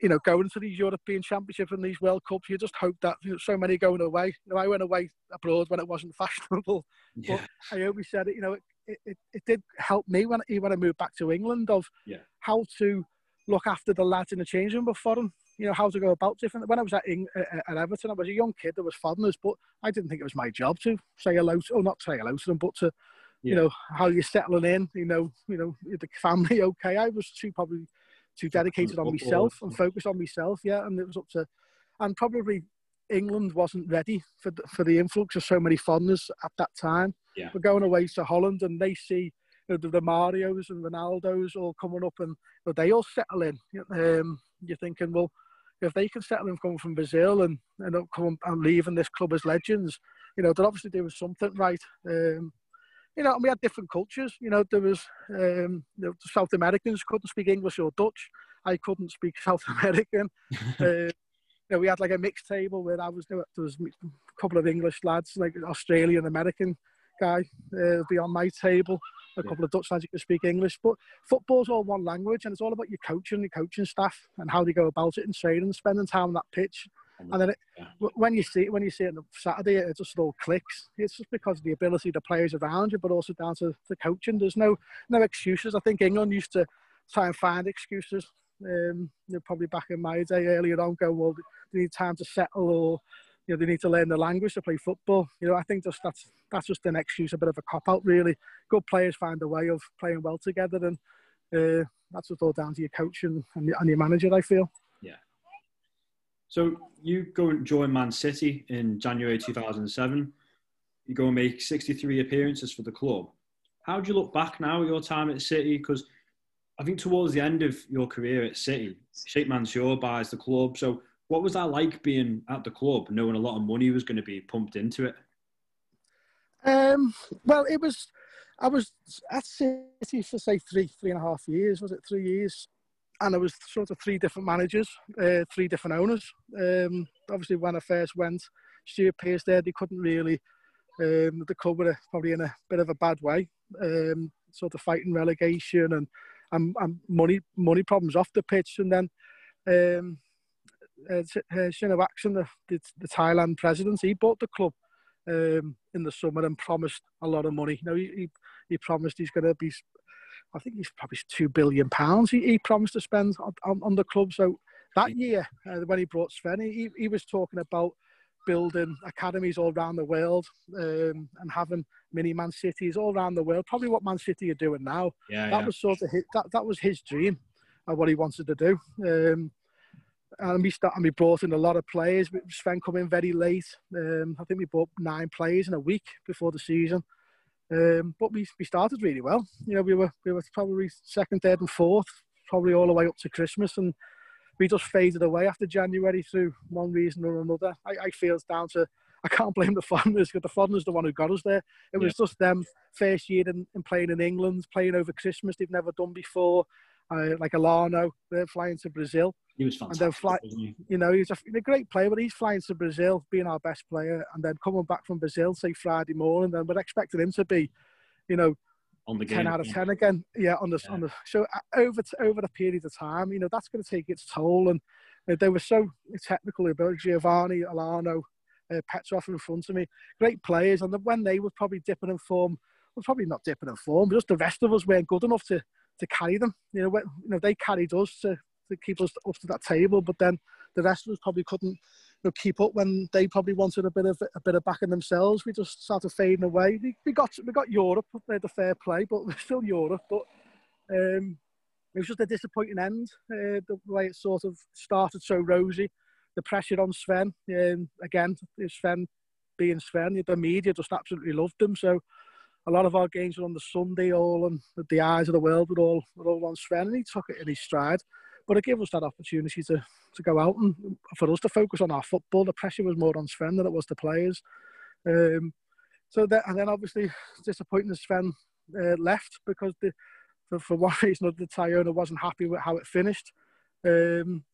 you know, going to these European Championships and these World Cups, you just hope that you know, so many going away. You know, I went away abroad when it wasn't fashionable, yeah. but I always said it. You know, it, it, it, did help me when, when I moved back to England of yeah. how to look after the lads in the change room before them. You know, how to go about different. When I was at, Ing, uh, uh, at Everton, I was a young kid. There was foreigners, but I didn't think it was my job to say hello to, or not say hello to them, but to, yeah. you know, how you're settling in. You know, you know, the family okay. I was too probably too dedicated on myself and focused on myself. Yeah, and it was up to, and probably England wasn't ready for the, for the influx of so many foreigners at that time. Yeah. We're going away to Holland and they see you know, the, the Marios and Ronaldos all coming up and you know, they all settle in. Um, you're thinking, well, if they can settle in coming from Brazil and, and come and leaving this club as legends, you know, they're obviously doing something right. Um, you know, and we had different cultures. You know, there was um, you know, South Americans couldn't speak English or Dutch. I couldn't speak South American. uh, you know, we had like a mixed table where I was there was a couple of English lads, like Australian American guy, uh, be on my table. A couple of Dutch lads who can speak English, but football's all one language, and it's all about your coaching, your coaching staff, and how they go about it and training, spending time on that pitch. And then it, yeah. when you see it, when you see it on Saturday, it just all clicks. It's just because of the ability of the players around you, but also down to the coaching. There's no no excuses. I think England used to try and find excuses. Um, you know, probably back in my day earlier on, go well, they need time to settle or you know they need to learn the language to play football. You know, I think just that's that's just an excuse, a bit of a cop out, really. Good players find a way of playing well together, and uh, that's just all down to your coach and, and, your, and your manager. I feel. Yeah. So you go and join Man City in January 2007. You go and make 63 appearances for the club. How do you look back now at your time at City? Because I think towards the end of your career at City, Sheikh Mansour buys the club. So what was that like being at the club, knowing a lot of money was going to be pumped into it? Um, well, it was. I was at City for say three, three and a half years. Was it three years? And I was sort of three different managers, uh, three different owners. Um, obviously, when I first went, Stuart Pearce there, they couldn't really. Um, the club were probably in a bit of a bad way, um, sort of fighting relegation and, and, and money money problems off the pitch. And then um, uh, Shinawatran, the, the, the Thailand president, he bought the club um, in the summer and promised a lot of money. You know, he, he, he promised he's going to be, I think he's probably two billion pounds. He, he promised to spend on, on, on the club. So that year, uh, when he brought Sven, he, he was talking about building academies all around the world um, and having mini Man Cities all around the world. Probably what Man City are doing now. Yeah, that yeah. was sort of his, that that was his dream and what he wanted to do. Um, and we start and we brought in a lot of players. Sven come in very late. Um, I think we bought nine players in a week before the season. Um, but we, we started really well. You know, we were we were probably second, third, and fourth, probably all the way up to Christmas, and we just faded away after January through one reason or another. I, I feel it's down to I can't blame the foreigners because the foreigners the one who got us there. It was yeah. just them first year in, in, playing in England, playing over Christmas. They've never done before. Uh, like Elano, they're flying to Brazil. He was fantastic. And then fly, you know, he's a, he's a, great player, but he's flying to Brazil, being our best player, and then coming back from Brazil, say Friday morning, then we're expecting him to be, you know, on the game, 10 out of 10 again. Yeah, on the, yeah. on the so uh, over over a period of time, you know, that's going to take its toll. And uh, they were so technical about Giovanni, Elano, uh, Petrov in front of me, great players. And when they were probably dipping in form, well, probably not dipping in form, but just the rest of us weren't good enough to to carry them. You know, when, you know they carried us to, to keep us up to that table, but then the rest of us probably couldn't you know, keep up when they probably wanted a bit of a bit of backing themselves. We just started fading away. We, got we got Europe, they the fair play, but we're still Europe. But um, it was just a disappointing end. Uh, the way it sort of started so rosy, the pressure on Sven. Um, again, Sven being Sven, the media just absolutely loved him. So a lot of our games were on the Sunday, all and the eyes of the world were all were all on Sven, and he took it in his stride. But it gave us that opportunity to to go out and for us to focus on our football. The pressure was more on Sven than it was the players. Um, so that, and then obviously disappointing that Sven uh, left because the, for, for one reason or the Tyona wasn't happy with how it finished. Um,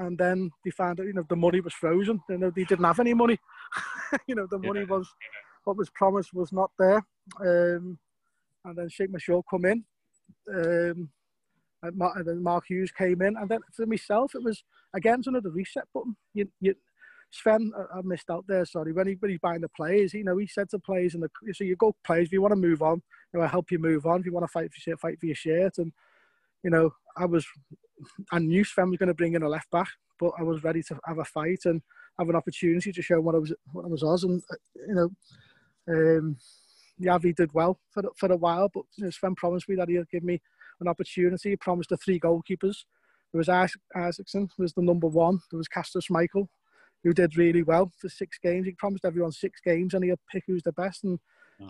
and then they found out, you know, the money was frozen. You know, they didn't have any money. you know, the money was what was promised was not there. Um, and then Sheikh Mansour come in. Um, and, Mark, and then Mark Hughes came in. And then for myself, it was, again, another reset button. You, you, Sven, I missed out there, sorry, when, he, when he's buying the players, you know, he said to players, in the, so you go players, if you want to move on, you know, I'll help you move on. If you want to fight for your shirt, fight for your shirt. And, you know, I was, I knew Sven was going to bring in a left back, but I was ready to have a fight and have an opportunity to show what I was, what I was as. And, you know, um, Yavi did well for, for a while, but you know, Sven promised me that he'll give me an opportunity. He promised the three goalkeepers. There was Isaksson, was the number one. There was Kasper Schmeichel, who did really well for six games. He promised everyone six games, and he'll pick who's the best. And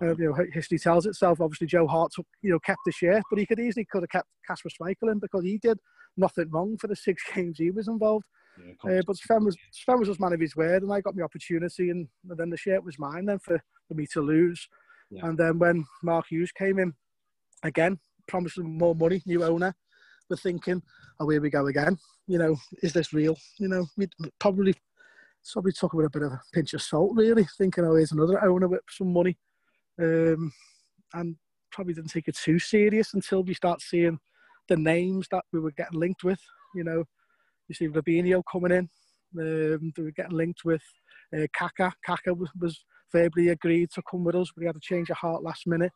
uh, you know, history tells itself. Obviously, Joe Hart, took, you know, kept the shirt, but he could easily could have kept Kasper Schmeichel in because he did nothing wrong for the six games he was involved. Yeah, uh, but Sven was Sven was just man of his word, and I got my opportunity, and, and then the shirt was mine then for, for me to lose. Yeah. And then when Mark Hughes came in, again promising more money, new owner, we're thinking, oh, here we go again. You know, is this real? You know, we probably probably took with a bit of a pinch of salt, really, thinking, oh, here's another owner with some money, um, and probably didn't take it too serious until we start seeing the names that we were getting linked with. You know, you see Robinho coming in. Um, they were getting linked with uh, Kaka. Kaka was, was verbally agreed to come with us, but he had to change of heart last minute.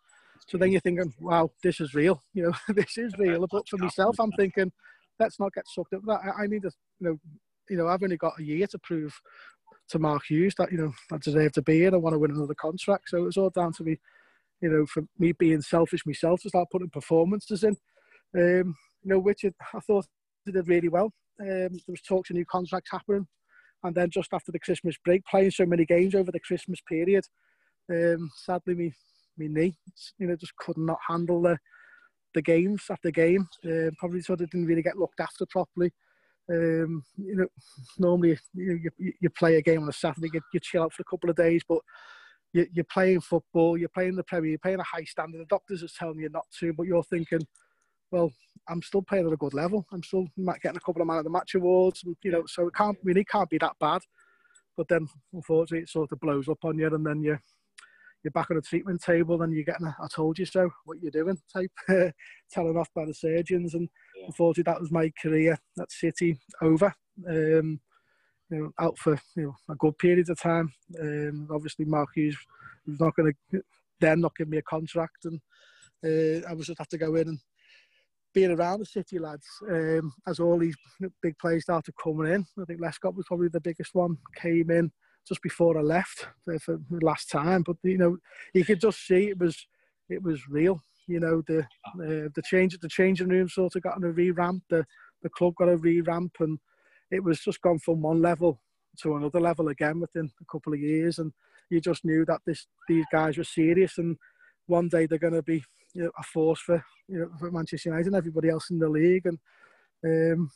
So then you're thinking, wow, this is real. You know, this is real. But for myself, I'm thinking, let's not get sucked up. That I, I need to, you know, you know, I've only got a year to prove to Mark Hughes that you know I deserve to be in. I want to win another contract. So it was all down to me, you know, for me being selfish myself to start putting performances in. Um, you know, which I thought they did really well. Um, there was talks of new contracts happening, and then just after the Christmas break, playing so many games over the Christmas period, um, sadly, me my knee, you know, just could not handle the the games after game. Um, probably sort of didn't really get looked after properly. Um, you know, normally you, you, you, play a game on a Saturday, you, you chill out for a couple of days, but you, you're playing football, you're playing the Premier, you're playing a high standard. The doctors are telling you not to, but you're thinking, well, I'm still playing at a good level. I'm still getting a couple of man of the match awards, and, you know, so it can't really can't be that bad. But then, unfortunately, it sort of blows up on you, and then you you're back on the treatment table and you're getting a "I told you so" what you're doing type telling off by the surgeons. And yeah. unfortunately, that was my career at City over. Um, you know, out for you know a good period of time. Um, obviously, Mark Hughes was not going to then not give me a contract, and uh, I was just have to go in and being around the City lads um, as all these big players started coming in. I think Lescott was probably the biggest one. Came in, just before I left for, for the last time. But you know, you could just see it was it was real. You know, the uh, the change the changing room sort of got on a re-ramp. The the club got a re-ramp, and it was just gone from one level to another level again within a couple of years. And you just knew that this these guys were serious, and one day they're going to be you know, a force for you know for Manchester United and everybody else in the league. And um,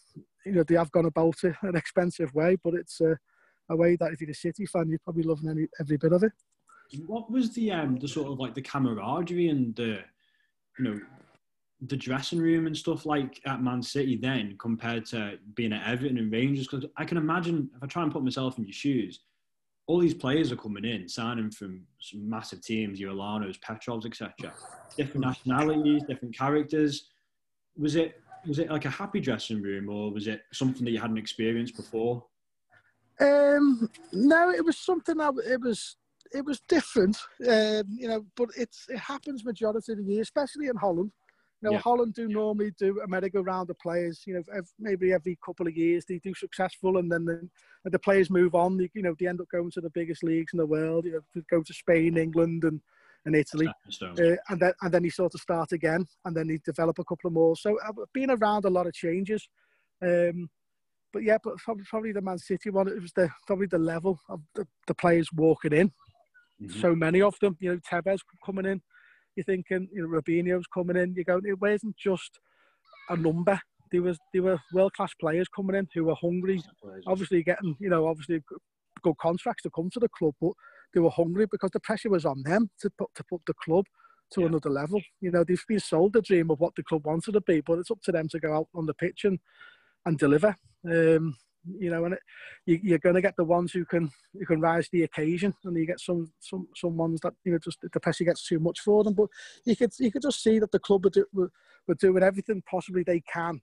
you know they have gone about it an expensive way, but it's a way that if you're a City fan, you're probably loving any, every bit of it. What was the um the sort of like the camaraderie and the you know the dressing room and stuff like at Man City then compared to being at Everton and Rangers? Because I can imagine if I try and put myself in your shoes, all these players are coming in, signing from some massive teams, your Petrovs, etc. Different nationalities, different characters. Was it was it like a happy dressing room, or was it something that you hadn't experienced before? Um, no, it was something that it was it was different, um, you know. But it's it happens majority of the year, especially in Holland. You know, yeah. Holland do normally do a merry-go-round of players. You know, maybe every couple of years they do successful, and then the, the players move on. They, you know, they end up going to the biggest leagues in the world. You know, to go to Spain, England, and and Italy, uh, and then and then he sort of start again, and then he develop a couple of more. So I've been around a lot of changes. Um, but yeah, but probably the Man City one. It was the probably the level of the, the players walking in. Mm-hmm. So many of them. You know, Tevez coming in. You're thinking, you know, Robinho's coming in. You're going, it wasn't just a number. There was there were world class players coming in who were hungry. Obviously, getting you know, obviously good contracts to come to the club, but they were hungry because the pressure was on them to put to put the club to yeah. another level. You know, they've been sold the dream of what the club wanted to be, but it's up to them to go out on the pitch and and deliver. Um, you know, and it, you, are going to get the ones who can who can rise to the occasion, and you get some some some ones that you know just the pressure gets too much for them. But you could you could just see that the club were, do, were, were doing everything possibly they can,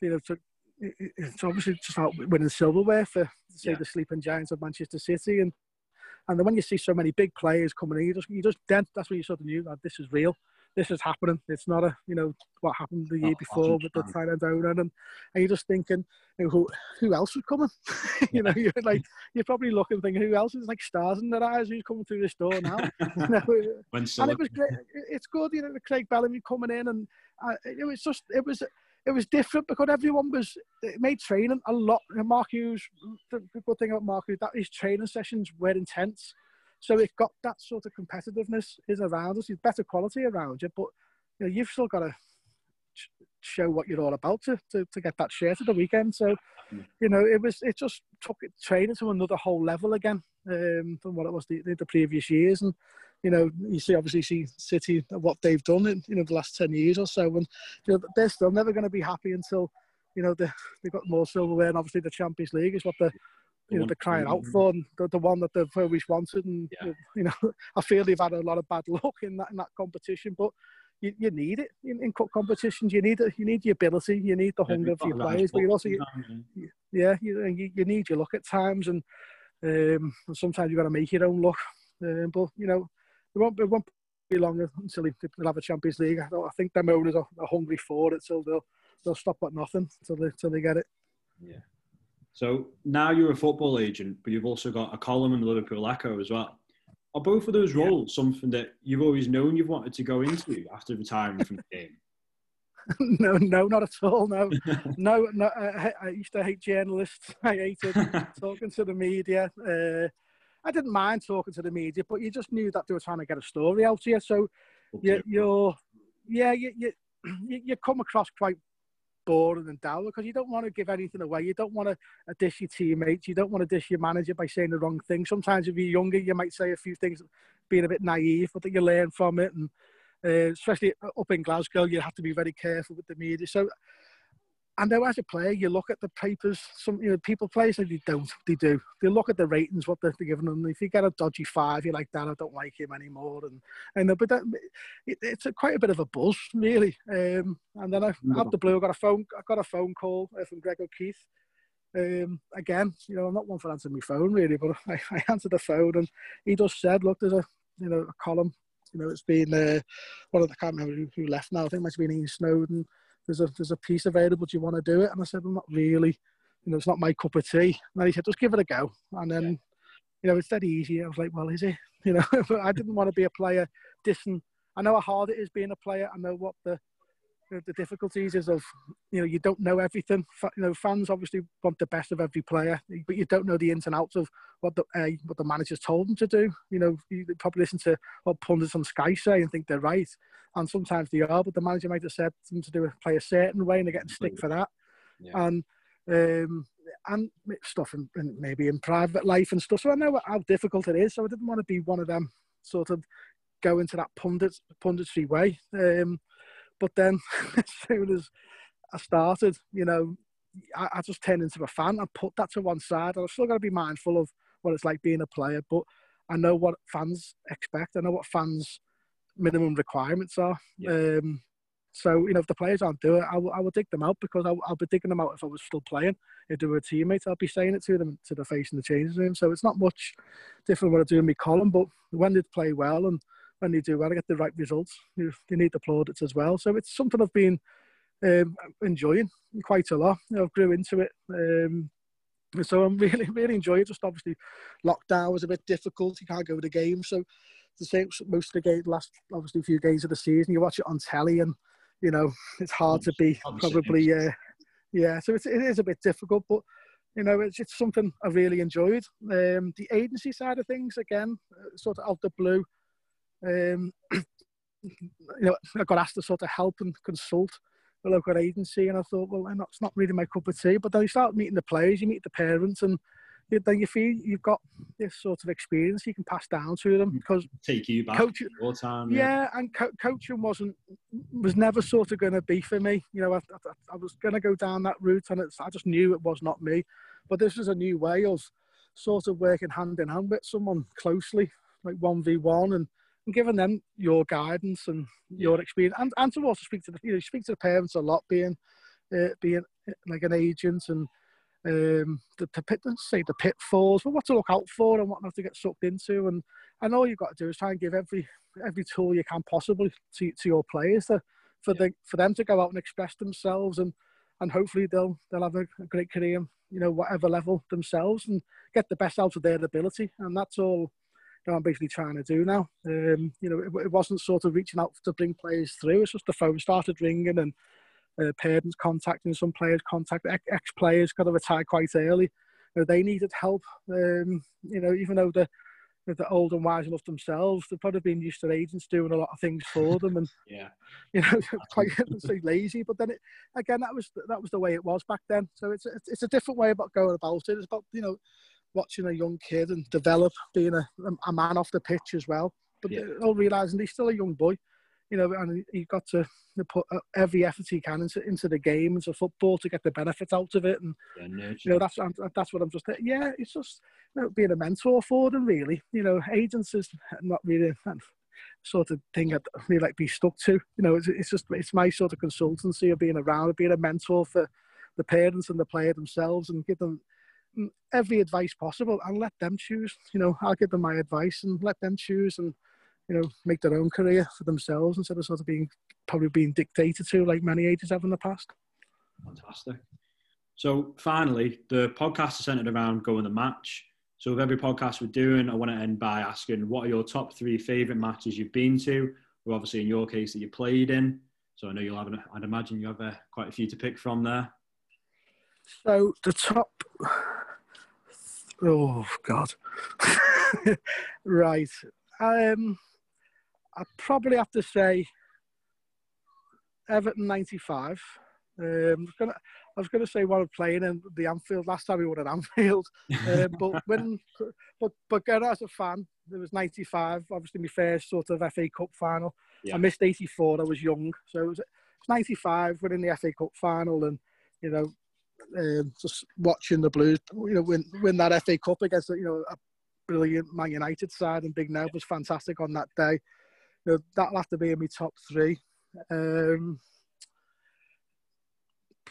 you know, to it's obviously just not winning silverware for say yeah. the sleeping giants of Manchester City, and and then when you see so many big players coming in, you just you just then that's when you sort of knew that this is real this is happening. It's not a you know what happened the year before with the Thailand owner, and, and you're just thinking, you know, who who else is coming? you know, you're like you're probably looking thinking who else is like stars in their eyes who's coming through this door now. you know, and it was great. It's good, you know, Craig Bellamy coming in, and uh, it was just it was it was different because everyone was it made training a lot. Mark Hughes, the good thing about Mark Hughes that his training sessions were intense. So it's got that sort of competitiveness is around us. It's better quality around you, but you know, you've still got to show what you're all about to, to, to get that shirt at the weekend. So, you know, it was it just took it training to another whole level again um, from what it was the, the previous years. And you know, you see obviously see City what they've done in you know the last ten years or so, and you know they're still never going to be happy until you know they they've got more silverware. And obviously the Champions League is what the you know, they're crying out for, the, the one that they've always wanted. And yeah. you know, I feel they've had a lot of bad luck in that in that competition, but you, you need it in, in cup competitions. You need it. You need the ability. You need the yeah, hunger for your players, but you also, you, yeah, you, you, you need your luck at times, and um, and sometimes you've got to make your own luck. Um, but you know, it won't, it won't be long until they'll have a Champions League. I, I think them owners are, are hungry for it, so they'll they'll stop at nothing until they until they get it. Yeah. So now you're a football agent, but you've also got a column in the Liverpool Echo as well. Are both of those roles yeah. something that you've always known you've wanted to go into after retiring from the game? no, no, not at all. No, no, no. I, I, used to hate journalists. I hated talking to the media. Uh, I didn't mind talking to the media, but you just knew that they were trying to get a story out here. So okay. you, you're, yeah, you, you, you come across quite boring and dull because you don't want to give anything away. You don't want to dish your teammates. You don't want to dish your manager by saying the wrong thing. Sometimes if you're younger, you might say a few things being a bit naive, but that you learn from it. And uh, especially up in Glasgow, you have to be very careful with the media. So and now as a player, you look at the papers. Some you know people play so they don't. They do. They look at the ratings, what they're giving them. If you get a dodgy five, you're like, "Dan, I don't like him anymore." And and but that, it, it's a, quite a bit of a buzz, really. Um, and then I, out the blue, I got a phone. I got a phone call uh, from Greg O'Keeffe. Um, again, you know, I'm not one for answering my phone really, but I, I answered the phone and he just said, "Look, there's a you know a column. You know, it's been uh, one of the, I can't remember who, left now. I think it might have been Ian Snodin." There's a there's a piece available. Do you want to do it? And I said, well, not really. You know, it's not my cup of tea. And he said, just give it a go. And then you know, it's dead easy. I was like, well, is it? You know, but I didn't want to be a player distant. I know how hard it is being a player. I know what the the difficulties is of you know you don't know everything. You know, fans obviously want the best of every player, but you don't know the ins and outs of what the uh, what the managers told them to do. You know, you probably listen to what pundits on Sky say and think they're right, and sometimes they are, but the manager might have said them to do a play a certain way, and they're getting stick for that. Yeah. And um, and stuff in, in, maybe in private life and stuff. So I know how difficult it is. So I didn't want to be one of them sort of go into that pundit punditry way. Um, but then as soon as I started, you know, I, I just turned into a fan. I put that to one side. I was still got to be mindful of what it's like being a player, but I know what fans expect. I know what fans' minimum requirements are. Yeah. Um, so, you know, if the players aren't doing it, I will, I will dig them out because I'll, I'll be digging them out if I was still playing. If they were a teammate, I'll be saying it to them to the face in the changing room. So it's not much different what I do in my column, but when they play well and when they do well, I get the right results. You, you need the plaudits as well. So it's something I've been um, enjoying quite a lot. You know, I've grew into it. Um, so I'm really, really enjoying it. Just obviously, lockdown was a bit difficult. You can't go to the game. So the same most of the game, last obviously few games of the season, you watch it on telly and you know, it's hard to be probably, uh, yeah. So it's, it is a bit difficult, but you know, it's, it's something I really enjoyed. Um, the agency side of things, again, uh, sort of out the blue. Um, you know, I got asked to sort of help and consult the local agency, and I thought, well, it's not really my cup of tea. But then you start meeting the players, you meet the parents, and then you feel you've got this sort of experience you can pass down to them because take you back coach, your time. Yeah, yeah and co- coaching wasn't was never sort of going to be for me. You know, I, I, I was going to go down that route, and I just knew it was not me. But this was a new way of sort of working hand in hand with someone closely, like one v one, and and giving them your guidance and your experience, and, and to also speak to the you know speak to the parents a lot, being uh, being like an agent and um, the, the say the pitfalls, but what to look out for and what not to get sucked into. And and all you've got to do is try and give every every tool you can possibly to, to your players to, for yeah. the for them to go out and express themselves and and hopefully they'll they'll have a, a great career, you know, whatever level themselves and get the best out of their ability. And that's all know, I'm basically trying to do now. Um, you know, it, it wasn't sort of reaching out to bring players through. It's just the phone started ringing and uh, parents contacting some players, contact ex players got to retire quite early. You know, they needed help. Um, you know, even though the they're old and wise enough themselves, they've probably been used to agents doing a lot of things for them, and yeah, you know, quite say lazy. But then it, again, that was that was the way it was back then. So it's it's a different way about going about it. It's about you know watching a young kid and develop, being a, a man off the pitch as well. But yeah. all realizing he's still a young boy you know, and he got to put uh, every effort he can into, into the game, into football to get the benefits out of it. And, yeah, you know, that's, that's what I'm just, yeah, it's just you know, being a mentor for them, really. You know, agents is not really a sort of thing I'd really like be stuck to. You know, it's, it's just, it's my sort of consultancy of being around, of being a mentor for the parents and the player themselves and give them every advice possible and let them choose. You know, I'll give them my advice and let them choose and you know, make their own career for themselves instead of sort of being probably being dictated to like many agents have in the past. Fantastic. So finally, the podcast is centered around going the match. So with every podcast we're doing, I want to end by asking, what are your top three favourite matches you've been to? Or obviously in your case that you played in. So I know you'll have, an, I'd imagine you have uh, quite a few to pick from there. So the top, oh God, right. Um, I probably have to say Everton 95. Um, I was going to say one of playing in the Anfield last time we won at Anfield, uh, but when but but as a fan, there was 95. Obviously, my first sort of FA Cup final. Yeah. I missed 84. I was young, so it was, it was 95 winning the FA Cup final, and you know, um, just watching the Blues, you know, win win that FA Cup against you know a brilliant Man United side, and Big Nev was fantastic on that day you know, that'll have to be in my top three. Um,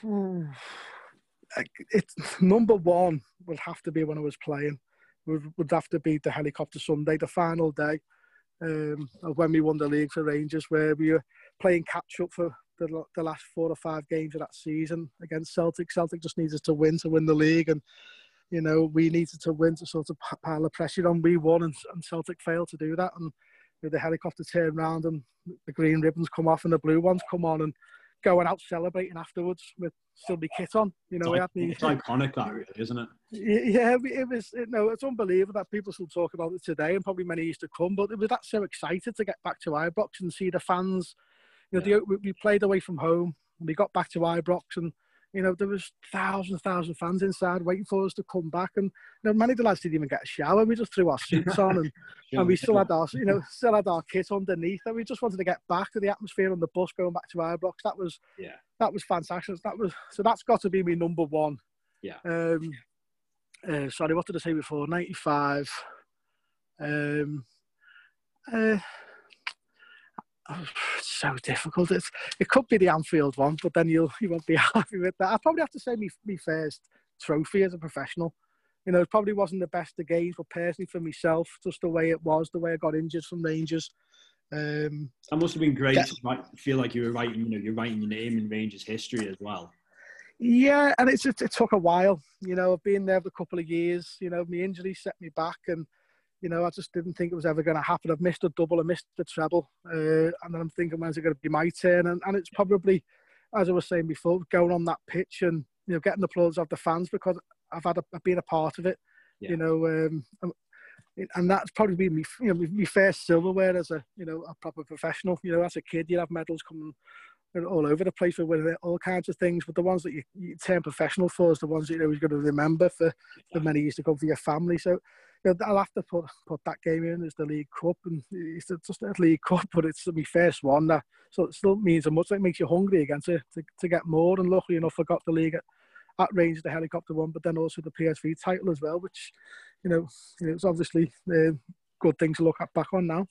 it's number one would have to be when I was playing. Would would have to be the helicopter Sunday, the final day um, of when we won the league for Rangers, where we were playing catch up for the, the last four or five games of that season against Celtic. Celtic just needed to win to win the league, and you know, we needed to win to sort of pile the pressure on. We won, and, and Celtic failed to do that. And you know, the helicopter turned round, and the green ribbons come off, and the blue ones come on, and going out celebrating afterwards with still be kit on. You know, it's, we had the, it's iconic, that really, isn't it? Yeah, it was. You know, it's unbelievable that people still talk about it today, and probably many years to come. But it was that so excited to get back to Ibrox and see the fans. You know, yeah. the, we played away from home, and we got back to Ibrox, and you know, there was thousands, thousands of fans inside waiting for us to come back, and you know, many of the lads didn't even get a shower. We just threw our suits on, and, and we still had our, you know, still had our kit underneath, and we just wanted to get back to the atmosphere on the bus going back to Ibrox. That was, yeah, that was fantastic. That was so. That's got to be my number one. Yeah. Um. Uh, sorry, what did I say before? Ninety five. Um. Uh, it's so difficult. It's, it could be the Anfield one, but then you'll you won't be happy with that. I probably have to say me me first trophy as a professional. You know, it probably wasn't the best of games, but personally for myself, just the way it was, the way I got injured from Rangers. Um, that must have been great yeah. to feel like you were writing, you know, you're writing your name in Rangers history as well. Yeah, and it's it, it took a while. You know, I've been there for a couple of years. You know, my injury set me back, and you know, I just didn't think it was ever going to happen. I've missed a double, I missed the treble, uh, and then I'm thinking, when's it going to be my turn? And, and it's probably, as I was saying before, going on that pitch and you know getting the applause of the fans because I've had a, I've been a part of it. Yeah. You know, um, and that's probably been me, you know, my first silverware as a you know a proper professional. You know, as a kid, you'd have medals coming all over the place with all kinds of things. But the ones that you, you turn professional for is the ones that you're always going to remember for, for many years to come for your family. So you know, I'll have to put put that game in as the League Cup, and it's just a League Cup, but it's my first one. That so it still means a much. It makes you hungry again to, to, to get more. And luckily enough, I got the league at, at Rangers, the helicopter one, but then also the PSV title as well, which you know, you know it's obviously a good thing to look at back on now.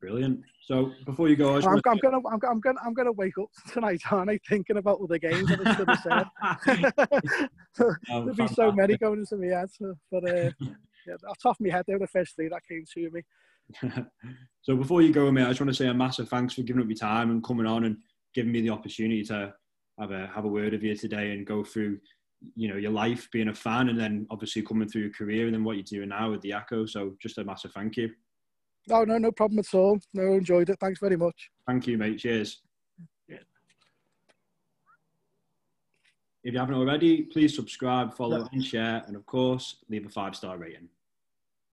Brilliant. So before you go, I'm, I'm, gonna, I'm, I'm gonna, I'm gonna wake up tonight, aren't I? Thinking about all the games I should have said. oh, There'll be so many going into my head, but uh, yeah, off top of my head, they were the first three that came to me. so before you go, mate, I just want to say a massive thanks for giving up your time and coming on and giving me the opportunity to have a have a word of you today and go through, you know, your life being a fan and then obviously coming through your career and then what you're doing now with the Echo. So just a massive thank you. No, no, no problem at all. No, enjoyed it. Thanks very much. Thank you, mate. Cheers. Yeah. If you haven't already, please subscribe, follow, yeah. and share, and of course, leave a five star rating.